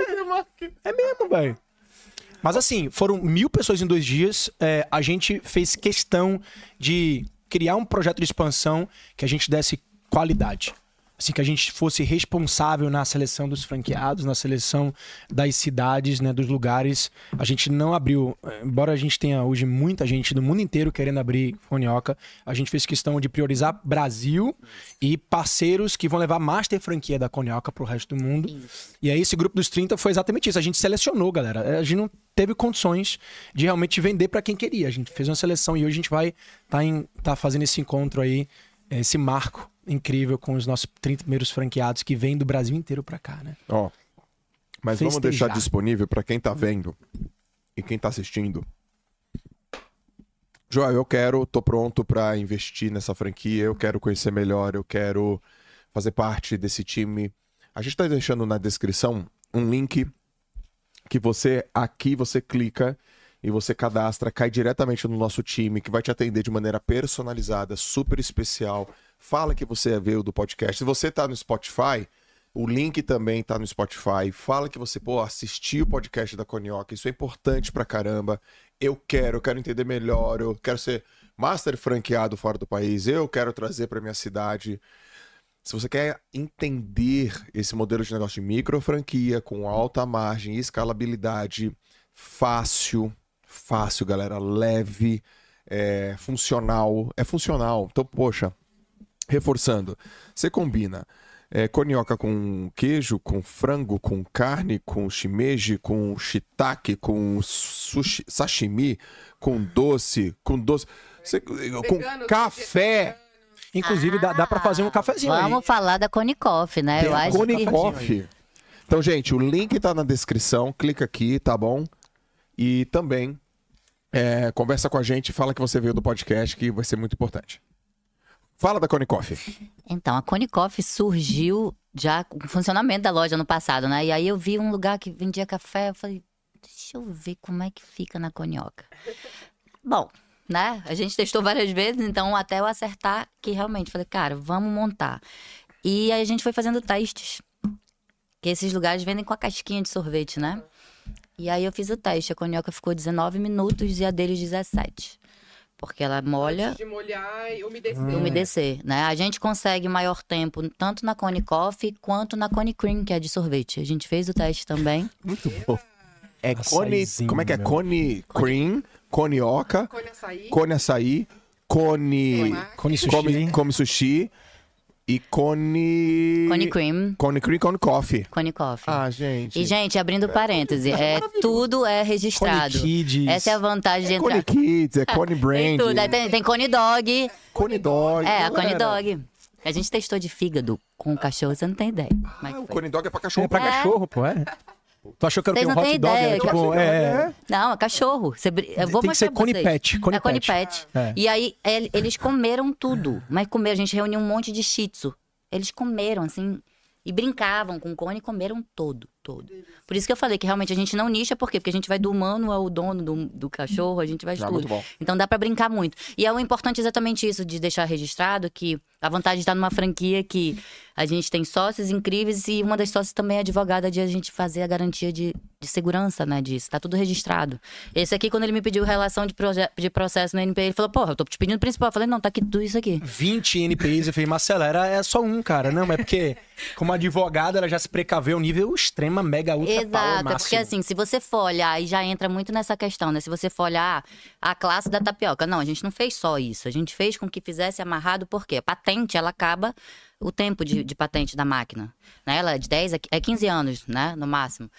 é mesmo, velho. Mas assim, foram mil pessoas em dois dias. É, a gente fez questão de criar um projeto de expansão que a gente desse qualidade. Assim, que a gente fosse responsável na seleção dos franqueados, na seleção das cidades, né, dos lugares. A gente não abriu, embora a gente tenha hoje muita gente do mundo inteiro querendo abrir Fonioca, a gente fez questão de priorizar Brasil e parceiros que vão levar master franquia da Conioca pro resto do mundo. E aí esse grupo dos 30 foi exatamente isso. A gente selecionou, galera. A gente não teve condições de realmente vender para quem queria. A gente fez uma seleção e hoje a gente vai tá em, tá fazendo esse encontro aí, esse marco incrível com os nossos 30 primeiros franqueados que vêm do Brasil inteiro para cá, né? Ó, mas vamos Festejar. deixar disponível para quem tá vendo e quem tá assistindo. Joel, eu quero, tô pronto para investir nessa franquia, eu quero conhecer melhor, eu quero fazer parte desse time. A gente tá deixando na descrição um link que você aqui você clica e você cadastra, cai diretamente no nosso time que vai te atender de maneira personalizada, super especial. Fala que você veio do podcast. Se você tá no Spotify, o link também tá no Spotify. Fala que você, pô, assistiu o podcast da Conioca. Isso é importante pra caramba. Eu quero, eu quero entender melhor. Eu quero ser master franqueado fora do país. Eu quero trazer pra minha cidade. Se você quer entender esse modelo de negócio de micro franquia com alta margem e escalabilidade, fácil, fácil, galera, leve, é, funcional, é funcional. Então, poxa, reforçando, você combina é, conioca com queijo, com frango, com carne, com shimeji, com shiitake, com sushi, sashimi, com doce, com doce, você- com Veganos, café. Inclusive, dá, dá para fazer um cafezinho Vamos aí. falar da Cone Coffee, né? Tem Eu a acho Cone que... Coffee. Então, gente, o link tá na descrição. Clica aqui, tá bom? E também é, conversa com a gente, fala que você veio do podcast, que vai ser muito importante. Fala da Cone Coffee. Então, a Cone Coffee surgiu já com o funcionamento da loja no passado, né? E aí eu vi um lugar que vendia café, eu falei, deixa eu ver como é que fica na Conioca. Bom, né? A gente testou várias vezes, então até eu acertar que realmente, falei, cara, vamos montar. E aí a gente foi fazendo testes. Que esses lugares vendem com a casquinha de sorvete, né? E aí eu fiz o teste, a Conioca ficou 19 minutos e a deles 17. Porque ela molha Antes de molhar e umedecer. e umedecer, né? A gente consegue maior tempo tanto na Cone Coffee quanto na Cone Cream, que é de sorvete. A gente fez o teste também. Muito bom. É Cone. Como é que é? meu. Cone Cream, Conioca, Cone açaí. Cone Açaí, Cone. Cone sushi. Come, come sushi. E Cone... Cone Cream, Cone Cream, Cone Coffee. Cone Coffee. Ah, gente. E, gente, abrindo parêntese, é, tudo é Cone registrado. Kids. Essa é a vantagem de É Cone entrar. Kids, é Cone *laughs* Brand. Tem tudo. Aí Tem, tem Cone Dog. Cone Dog. É, a. Cone Dog. A gente testou de fígado com o cachorro, você não tem ideia. É Ah, o. Cone Dog é pra cachorro. É pra É. cachorro, pô, é. Tu achou que era o quê? Um não hot dog? ideia, Era que tipo, eu- é, Não, é cachorro. Você Eu vou Tem que ser Cone é Cone Pet. Pet. É. E aí, el- eles comeram tudo. Mas comeram, a gente reuniu um monte de shih tzu. Eles comeram, assim, e brincavam com o cone e comeram todo, todo. Por isso que eu falei que realmente a gente não nicha, por quê? Porque a gente vai do humano ao dono do, do cachorro, a gente vai de Ah, tudo. Então dá pra brincar muito. E é o importante exatamente isso, de deixar registrado que a vantagem de estar numa franquia que a gente tem sócios incríveis e uma das sócias também é advogada de a gente fazer a garantia de, de segurança, né, disso. Tá tudo registrado. Esse aqui, quando ele me pediu relação de, de processo no NPI, ele falou, porra, eu tô te pedindo o principal. Eu falei, não, tá aqui tudo isso aqui. 20 NPIs. Eu falei, Marcela, era, é só um, cara. Não, é porque, como advogada, ela já se precaveu nível extrema, mega, ultra power Exato, é máximo. porque assim, se você for olhar, e já entra muito nessa questão, né? Se você for olhar a classe da tapioca, não, a gente não fez só isso. A gente fez com que fizesse amarrado, porque a patente, ela acaba o tempo de, de patente da máquina. Né? Ela é de 10 a é 15 anos, né? No máximo.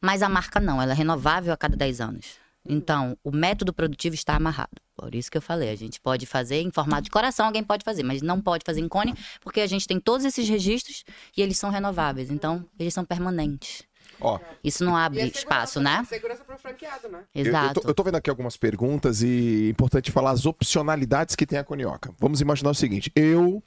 Mas a marca não, ela é renovável a cada 10 anos. Então, o método produtivo está amarrado. Por isso que eu falei, a gente pode fazer em formato de coração, alguém pode fazer, mas não pode fazer em cone, porque a gente tem todos esses registros e eles são renováveis. Então, eles são permanentes. Ó, Isso não abre é espaço, segurança, né? Segurança pro franqueado, né? eu- eu, Exato. tô, eu tô vendo aqui algumas perguntas e é importante falar as opcionalidades que tem a Conioca. Vamos imaginar o seguinte: eu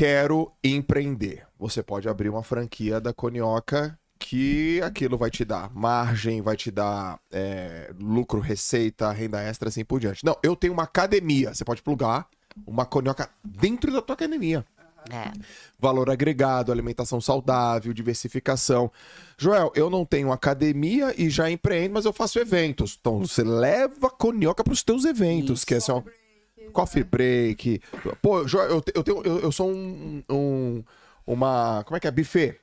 quero empreender. Você pode abrir uma franquia da Conioca que aquilo vai te dar margem, vai te dar é, lucro, receita, renda extra, assim por diante. Não, eu tenho uma academia. Você pode plugar uma Conioca dentro da tua academia. É. valor agregado, alimentação saudável, diversificação. Joel, eu não tenho academia e já empreendo, mas eu faço eventos. Então você leva a conioca para os teus eventos, Isso. que é assim, ó, coffee break. Pô, Joel, eu, eu, tenho, eu, eu sou um, um- uma, como é que é, buffet.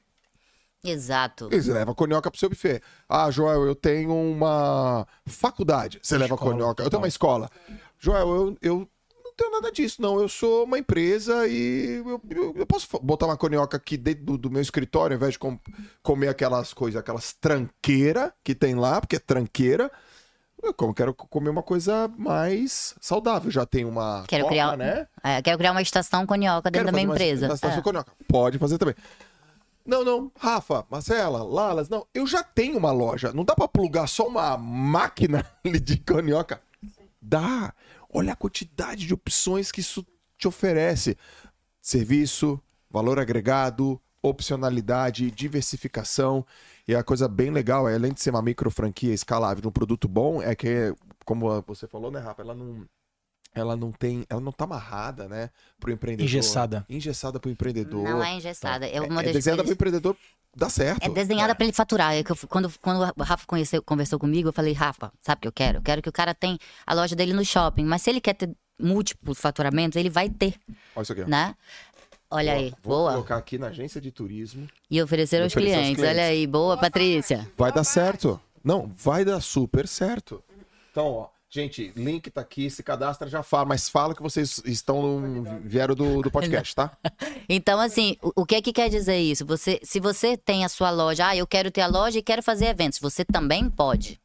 Exato. Você leva a conioca pro seu buffet. Ah, Joel, eu tenho uma faculdade. Você leva a Escola, conioca. Eu tenho uma escola. Joel, eu, eu não tenho nada disso, não. Eu sou uma empresa e eu, eu- eu posso botar uma conioca aqui dentro do, do meu escritório, ao invés de com- comer aquelas coisas, aquelas tranqueira que tem lá, porque é tranqueira. Eu quero comer uma coisa mais saudável. Já tem uma Quero copa, criar- né? É, quero criar uma estação conioca dentro Quero da minha fazer uma empresa. estação É. conioca. Pode fazer também. Não, não, Rafa, Marcela, Lalas, não, eu já tenho uma loja. Não dá pra plugar só uma máquina *laughs* de conioca? Dá. Olha a quantidade de opções que isso te oferece. Serviço, valor agregado, opcionalidade, diversificação. E a coisa bem legal é, além de ser uma micro franquia escalável de um produto bom, é que, como você falou, né, Rafa, ela não, ela não tem, ela não tá amarrada, né, pro empreendedor. Engessada. Engessada pro empreendedor. Não é engessada. É uma É das desenhada pro coisas... empreendedor dar certo. É desenhada pra ele faturar. É que eu- quando, quando o Rafa conheceu, conversou comigo, eu falei, Rafa, sabe o que eu quero? Eu quero que o cara tenha a loja dele no shopping. Mas se ele quer ter múltiplos faturamentos, ele vai ter, Olha isso aqui. ó. Olha aí, Vou boa. colocar aqui na agência de turismo. E oferecer aos oferecer aos clientes. clientes. Olha aí, boa, Patrícia. Vai dar certo. Não, vai dar super certo. Então, ó, gente, link tá aqui, se cadastra, já fala, mas fala que vocês estão no, vieram do, do podcast, tá? *laughs* Então, assim, o, o que é que quer dizer isso? Você, se você tem a sua loja, ah, eu quero ter a loja e quero fazer eventos, você também pode.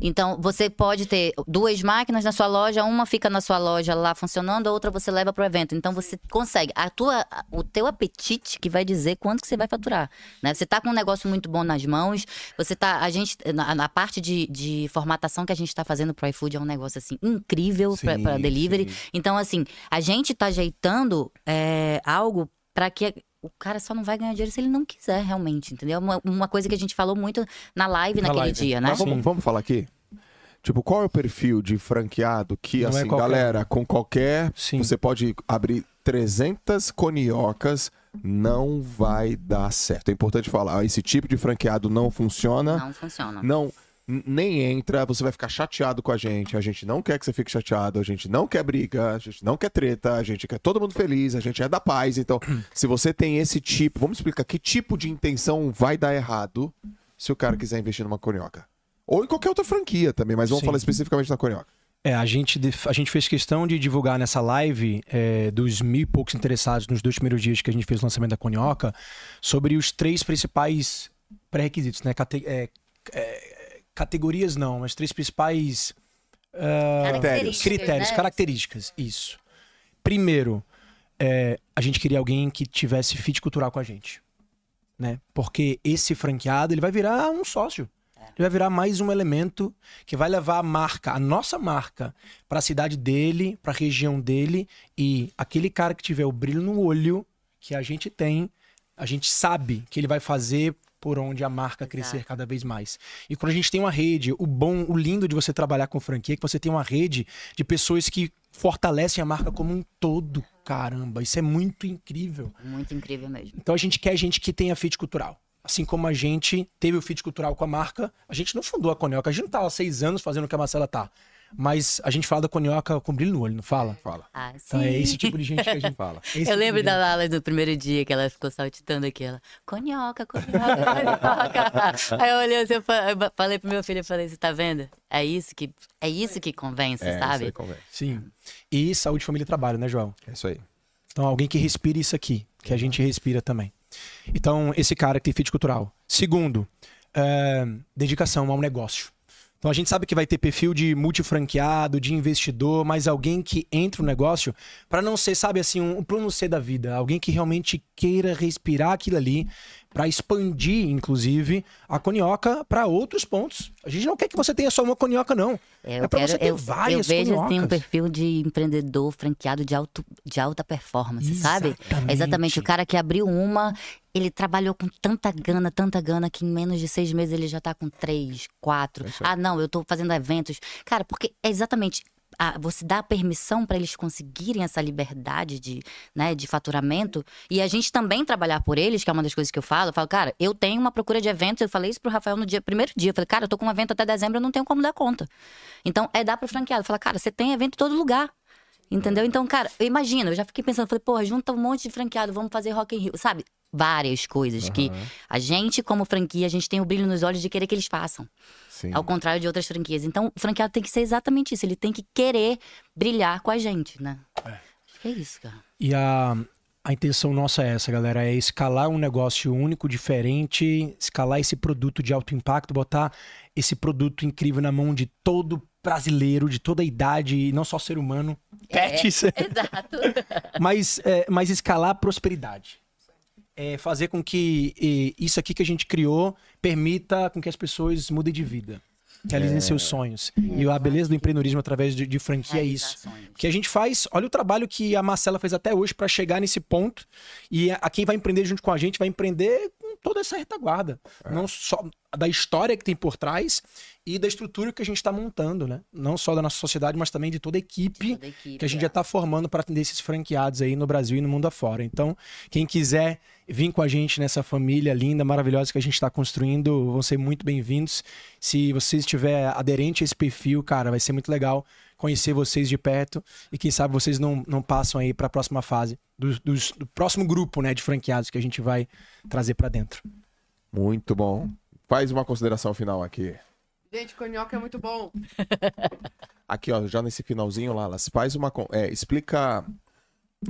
Então, você pode ter duas máquinas na sua loja, uma fica na sua loja lá funcionando, a outra você leva para o evento. Então, você consegue. A tua, o teu apetite que vai dizer quanto que você vai faturar. Né? Você tá com um negócio muito bom nas mãos, você tá. A gente, na, na parte de, de formatação que a gente está fazendo pro iFood é um negócio assim incrível para delivery. sim. Então, assim, a gente tá ajeitando é, algo para que o cara só não vai ganhar dinheiro se ele não quiser realmente, entendeu? Uma, uma coisa que a gente falou muito na live Na naquele live. dia, né? Mas vamos, vamos falar aqui? Tipo, qual é o perfil de franqueado que, Não é assim, qualquer. galera, com qualquer. Sim. Você pode abrir 300 coniocas, não vai dar certo. É importante falar, esse tipo de franqueado não funciona. Não funciona. não nem entra, você vai ficar chateado com a gente. A gente não quer que você fique chateado, a gente não quer briga, a gente não quer treta, a gente quer todo mundo feliz, a gente é da paz. Então, *clears throat* se você tem esse tipo, vamos explicar que tipo de intenção vai dar errado se o cara quiser investir numa conioca. Ou em qualquer outra franquia também, mas vamos Sim. falar especificamente na conioca. É, a gente, a gente fez questão de divulgar nessa live é, dos mil e poucos interessados nos dois primeiros dias que a gente fez o lançamento da Conioca sobre os três principais pré-requisitos, né? Cate é, é, categorias não, mas três principais uh, características, critérios, né? características. Isso. Primeiro, é, a gente queria alguém que tivesse fit cultural com a gente. Né? Porque esse franqueado ele vai virar um sócio. Ele vai virar mais um elemento que vai levar a marca, a nossa marca, para a cidade dele, para a região dele. E aquele cara que tiver o brilho no olho que a gente tem, a gente sabe que ele vai fazer por onde a marca Exato. crescer cada vez mais. E quando a gente tem uma rede, o bom, o lindo de você trabalhar com franquia é que você tem uma rede de pessoas que fortalecem a marca como um todo. Caramba, isso é muito incrível. Muito incrível mesmo. Então a gente quer gente que tenha fit cultural. Assim como a gente teve o fit cultural com a marca, a gente não fundou a Conioca, a gente não tá há seis anos fazendo o que a Marcela tá. Mas a gente fala da Conioca com brilho no olho, não fala? Fala, Ah, Então é sim. esse tipo de gente que a *laughs* gente fala. esse tipo Eu lembro de da. Lala do primeiro dia que ela ficou saltitando aqui. Ela, conhoca, conhoca, *laughs* conhoca. Aí eu olhei assim, eu fa- eu falei pro meu filho, eu falei, você tá vendo? É isso que, é isso que convence, É, isso sabe? aí convém. Sim. E saúde, família e trabalho, né, João? É isso aí. Então, alguém que respire isso aqui, que a gente respira também. Então, esse cara que tem fit cultural. Segundo, é, dedicação ao negócio. Então, a gente sabe que vai ter perfil de multifranqueado, de investidor, mas alguém que entra no negócio para não ser, sabe assim, um, plano C da vida. Alguém que realmente queira respirar aquilo ali para expandir, inclusive, a conioca para outros pontos. A gente não quer que você tenha só uma conioca, não. É, É quero, você ter eu, várias eu vejo assim, um coniocas. perfil de empreendedor franqueado de, alto, de alta performance, sabe? Exatamente. É exatamente o cara que abriu uma, ele trabalhou com tanta gana, tanta gana, que em menos de seis meses ele já tá com três, quatro. É ah, não, eu tô fazendo eventos. Cara, porque é exatamente. Ah, você dá permissão para eles conseguirem essa liberdade de, né, de faturamento e a gente também trabalhar por eles, que é uma das coisas que eu falo. Eu falo, cara, eu tenho uma procura de eventos. Eu falei isso pro Rafael no dia, primeiro dia. Eu falei, cara, eu tô com um evento até dezembro, eu não tenho como dar conta. Então, é dar pro franqueado. Fala, cara, você tem evento em todo lugar. Entendeu? Então, cara, imagina, eu já fiquei pensando, falei, porra, junta um monte de franqueado, vamos fazer Rock in Rio. Sabe? Várias coisas que a gente, como franquia, a gente tem o brilho nos olhos de querer que eles façam. Sim. Ao contrário de outras franquias. Então, o franqueado tem que ser exatamente isso. Ele tem que querer brilhar com a gente, né? Acho que é isso, cara. E a, a intenção nossa é essa, galera: é escalar um negócio único, diferente, escalar esse produto de alto impacto, botar esse produto incrível na mão de todo brasileiro, de toda a idade, e não só ser humano. Pets, *laughs* Exato. mas, é, mas escalar a prosperidade. É fazer com que isso aqui que a gente criou permita com que as pessoas mudem de vida. Realizem seus sonhos. E a beleza do empreendedorismo através de, de franquia é isso. Realizações. que a gente faz. Olha o trabalho que a Marcela fez até hoje para chegar nesse ponto. E a, a quem vai empreender junto com a gente vai empreender com toda essa retaguarda. Não só da história que tem por trás e da estrutura que a gente está montando, né? Não só da nossa sociedade, mas também de toda a equipe Toda a equipe, que a gente é. já está formando para atender esses franqueados aí no Brasil e no mundo afora. Então, quem quiser vir com a gente nessa família linda, maravilhosa que a gente está construindo, vão ser muito bem-vindos. Se você estiver aderente a esse perfil, cara, vai ser muito legal conhecer vocês de perto e quem sabe vocês não, não passam aí para a próxima fase do, dos- do próximo grupo né, de franqueados que a gente vai trazer para dentro. Muito bom. Faz uma consideração final aqui. Gente, conhoca é muito bom. *laughs* Aqui, ó, já nesse finalzinho, Lalas, faz uma. É, explica.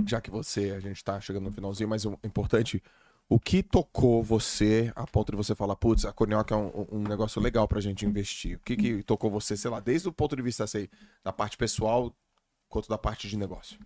Já que você, a gente tá chegando no finalzinho, mas o importante. O que tocou você a ponto de você falar, putz, a Conioca é um, um negócio legal pra gente investir? O que, que tocou você, sei lá, desde o ponto de vista sei, da parte pessoal quanto da parte de negócio?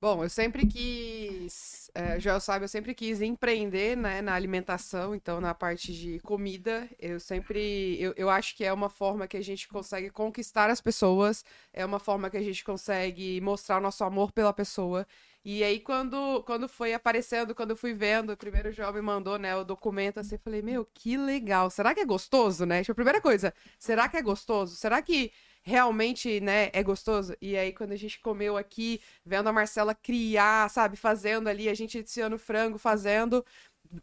Bom, eu sempre quis, é, já sabe, eu sempre quis empreender, né, na alimentação, então na parte de comida, eu sempre, eu, eu acho que é uma forma que a gente consegue conquistar as pessoas, é uma forma que a gente consegue mostrar o nosso amor pela pessoa. E aí quando, quando foi aparecendo, quando eu fui vendo, o primeiro me mandou, né, o documento assim, eu falei, meu, que legal. Será que é gostoso, né? Tipo, a primeira coisa, será que é gostoso? Será que realmente, né, é gostoso? E aí quando a gente comeu aqui, vendo a Marcela criar, sabe, fazendo ali, a gente esse frango fazendo,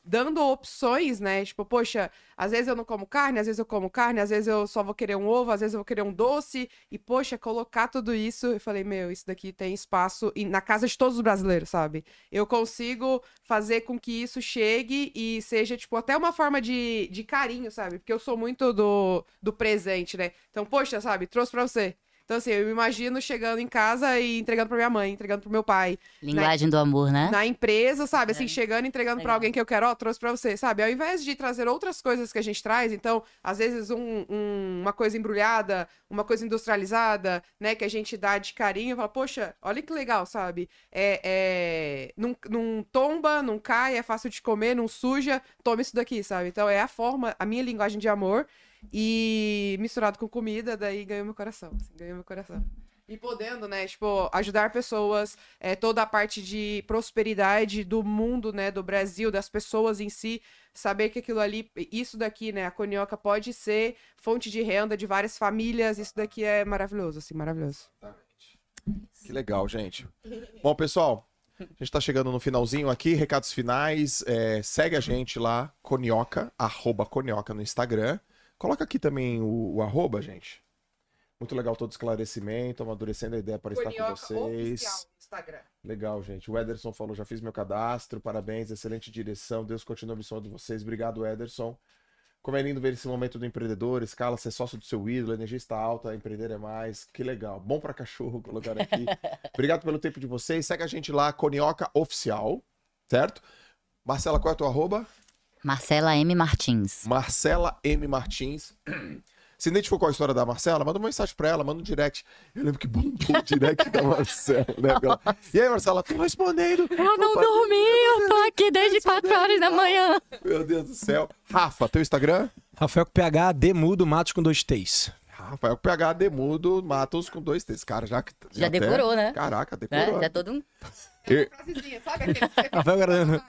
dando opções, né? Tipo, poxa, às vezes eu não como carne, às vezes eu como carne, às vezes eu só vou querer um ovo, às vezes eu vou querer um doce. E, poxa, colocar tudo isso, eu falei, meu, isso daqui tem espaço na casa de todos os brasileiros, sabe? Eu consigo fazer com que isso chegue e seja, tipo, até uma forma de, de carinho, sabe? Porque eu sou muito do, do presente, né? Então, poxa, sabe, trouxe pra você. Então, assim, eu me imagino chegando em casa e entregando pra minha mãe, entregando pro meu pai. Linguagem do amor, né? Na empresa, sabe? Assim, É. chegando e entregando pra Legal. alguém que eu quero, ó, trouxe pra você, sabe? Ao invés de trazer outras coisas que a gente traz, então, às vezes um- um- uma coisa embrulhada, uma coisa industrializada, né, que a gente dá de carinho, fala, poxa, olha que legal, sabe? É, é... Não, não tomba, não cai, é fácil de comer, não suja, toma isso daqui, sabe? Então, é a forma, a minha linguagem de amor e misturado com comida, daí ganhou meu coração, assim, ganhou meu coração. E podendo, né, tipo, ajudar pessoas, é, toda a parte de prosperidade do mundo, né, do Brasil, das pessoas em si, saber que aquilo ali, isso daqui, né, a Conioca pode ser fonte de renda de várias famílias, isso daqui é maravilhoso, assim, maravilhoso. Que legal, gente. Bom, pessoal, a gente tá chegando no finalzinho aqui, recados finais. é, segue a gente lá, Conioca, arroba Conioca no Instagram. Coloca aqui também o, o arroba, gente. Muito legal todo o esclarecimento, amadurecendo a ideia para estar com vocês. oficial Instagram. Legal, gente. O Ederson falou, já fiz meu cadastro, parabéns, excelente direção. Deus continue abençoando vocês. Obrigado, Ederson. Como é lindo ver esse momento do empreendedor, escala, ser sócio do seu ídolo, a energia está alta, empreender é mais. Que legal. Bom pra cachorro colocar aqui. *laughs* Obrigado pelo tempo de vocês. Segue a gente lá, Conioca Oficial, certo? Marcela, qual é a tua arroba? Marcela M. Martins. Marcela M. Martins. Se identificou com a história da Marcela, manda uma mensagem pra ela, manda um direct. Eu lembro que bombou o direct da Marcela, né? Ela, E aí, Marcela, tô respondendo. Eu não Opa, dormi, eu tô aqui desde 4 horas da manhã. Meu Deus do céu. Rafa, teu Instagram? Rafael com PH, Demudo, Matos com dois T's. Rafael PH Demudo Matos com dois T's. Cara, já que. Já decorou, né? Caraca, Né? decorou. Já todo um... E- Frasezinha, sabe aquele que *laughs* você Rafael Guarani.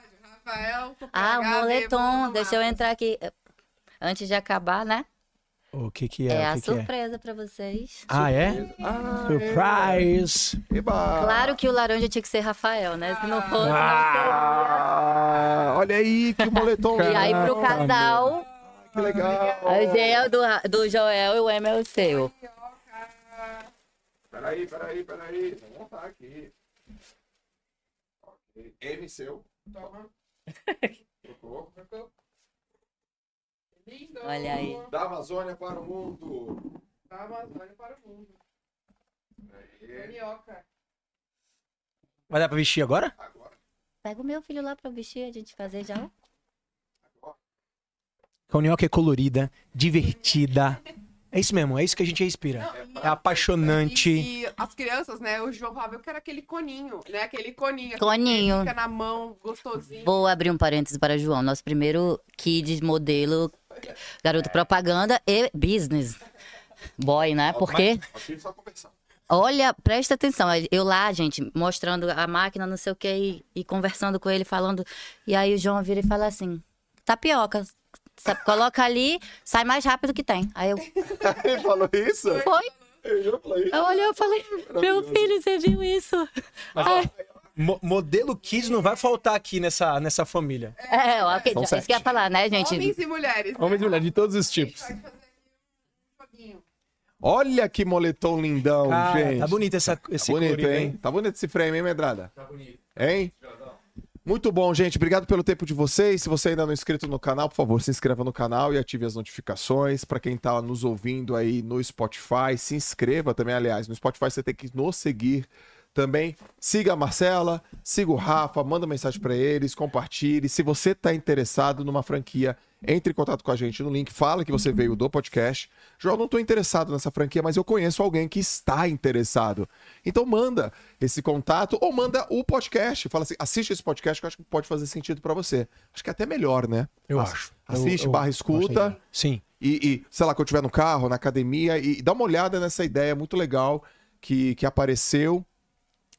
Rafael, Ah, o moletom. Deixa eu entrar aqui. Antes de acabar, né? O que que É, é? a o que que é? surpresa pra vocês. Ah, é? Ah, Surprise! Eba! Claro que o laranja tinha que ser Rafael, né? Se não fosse, não Ah, olha aí, que moletom. E aí, pro casal, Que legal. o G é o do, do Joel e o M é o seu. Peraí, peraí, peraí. Vou montar aqui. Ok. M seu. Toma. Trocou. Lindo. Olha aí. Da Amazônia para o mundo. Da Amazônia para o mundo. Conioca. Vai dar pra vestir agora? Agora. Pega o meu filho lá pra vestir, a gente fazer já. Conioca é colorida, divertida. *laughs* É isso mesmo, é isso que a gente respira. É apaixonante. E, e as crianças, né? O João falava, eu quero aquele coninho, né? Aquele coninho. Coninho. Fica na mão, gostosinho. Vou abrir um parênteses para João. Nosso primeiro kids modelo, garoto propaganda e business. Boy, né? Porque, Aqui só conversar. olha, presta atenção. Eu lá, gente, mostrando a máquina, não sei o que, e, e conversando com ele, falando. E aí o João vira e fala assim: tapioca. Sabe, Coloca ali, sai mais rápido que tem. Aí eu, *laughs* Ele falou isso? foi? Eu já falei. Eu olhei e falei, meu filho, você viu isso? Mo- modelo Kids não vai faltar aqui nessa, nessa família. É, ó, que, São isso que eu ia falar, né, gente? Homens e mulheres. né? Homens e mulheres de todos os tipos. Olha que moletom lindão, Cara, gente. tá bonito essa, esse Bonito, colorido, hein? Tá bonito esse frame, hein, Medrada? Tá bonito. Hein? Muito bom, gente. Obrigado pelo tempo de vocês. Se você ainda não é inscrito no canal, por favor, se inscreva no canal e ative as notificações. Para quem tá nos ouvindo aí no Spotify, se inscreva também. Aliás, no Spotify você tem que nos seguir também. Siga a Marcela, siga o Rafa, manda mensagem para eles, compartilhe. Se você tá interessado numa franquia, entre em contato com a gente no link, fala que você veio do podcast. João, não tô interessado nessa franquia, mas eu conheço alguém que está interessado. Então manda esse contato ou manda o podcast. Fala assim, assiste esse podcast que eu acho que pode fazer sentido para você. Acho que é até melhor, né? Eu Ass- acho. Assiste, Eu- eu barra escuta. ideia. Sim. E, e, sei lá, quando eu estiver no carro, na academia, e, dá uma olhada nessa ideia muito legal que, que apareceu.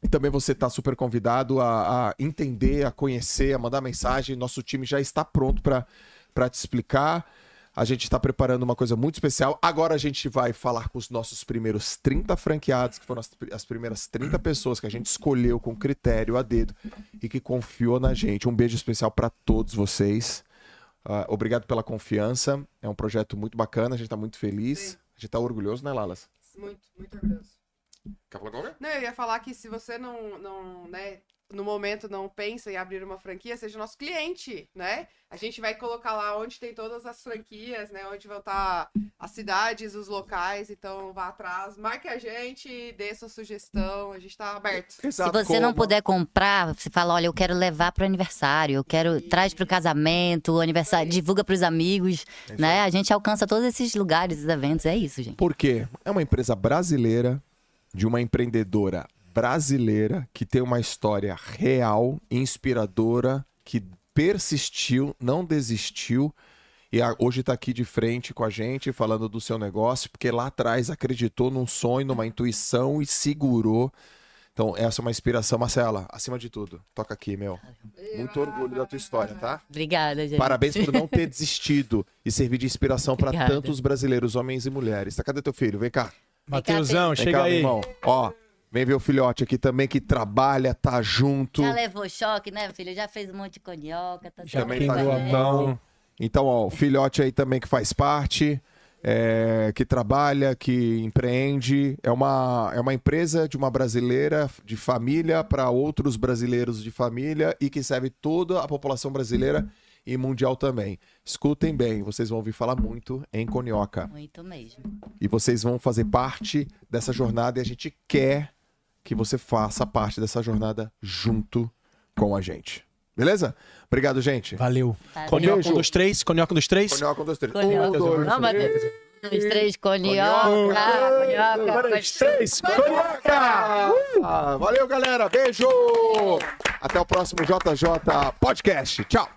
E também você está super convidado a, a entender, a conhecer, a mandar mensagem. Nosso time já está pronto para te explicar. A gente está preparando uma coisa muito especial. Agora a gente vai falar com os nossos primeiros 30 franqueados, que foram as, as primeiras 30 pessoas que a gente escolheu com critério a dedo e que confiou na gente. Um beijo especial para todos vocês. Ah, obrigado pela confiança. É um projeto muito bacana, a gente está muito feliz. Sim. A gente está orgulhoso, né, Lalas? Muito, muito orgulhoso. Quer falar qualquer? Não, eu ia falar que se você não, não, né, no momento não pensa em abrir uma franquia, seja nosso cliente, né? A gente vai colocar lá onde tem todas as franquias, né? Onde vão estar as cidades, os locais. Então vá atrás, marque a gente, dê sua sugestão, a gente está aberto. *laughs* Exato, Se você não como- puder comprar, você fala, olha, eu quero levar pro aniversário, eu quero traz pro casamento, o aniversário, divulga pros amigos, É isso né? A gente alcança todos esses lugares, esses eventos, é isso, gente. Por quê? É uma empresa brasileira, de uma empreendedora brasileira, que tem uma história real, inspiradora, que persistiu, não desistiu. E hoje está aqui de frente com a gente, falando do seu negócio, porque lá atrás acreditou num sonho, numa intuição e segurou. Então, essa é uma inspiração. Marcela, acima de tudo, toca aqui, meu. Muito orgulho da tua história, tá? Obrigada, gente. Parabéns por não ter *laughs* desistido e servir de inspiração para tantos brasileiros, homens e mulheres. Tá, cadê teu filho? Vem cá. Mateusão, Vem chega cá, meu aí. irmão. Ó, vem ver o filhote aqui também que trabalha, tá junto. Já levou choque, né, filho? Já fez um monte de conioca, tá Já Também tá mão. Então, ó, o filhote aí também que faz parte, é, que trabalha, que empreende. É uma, é uma empresa de uma brasileira de família para outros brasileiros de família e que serve toda a população brasileira e mundial também. Escutem bem, vocês vão ouvir falar muito em Conioca. Muito mesmo. E vocês vão fazer parte dessa jornada e a gente quer que você faça parte dessa jornada junto com a gente. Beleza? Obrigado, gente. Valeu. Valeu. Conioca Beijo. um dos três, conioca um dos três. Conioca, um, dois, três. Conioca. Um, dois, Não, três. Um, dois, três, conioca, Conioca. conioca. dois, três, Conioca! Ah, valeu, galera. Beijo! Até o próximo JJ Podcast. Tchau!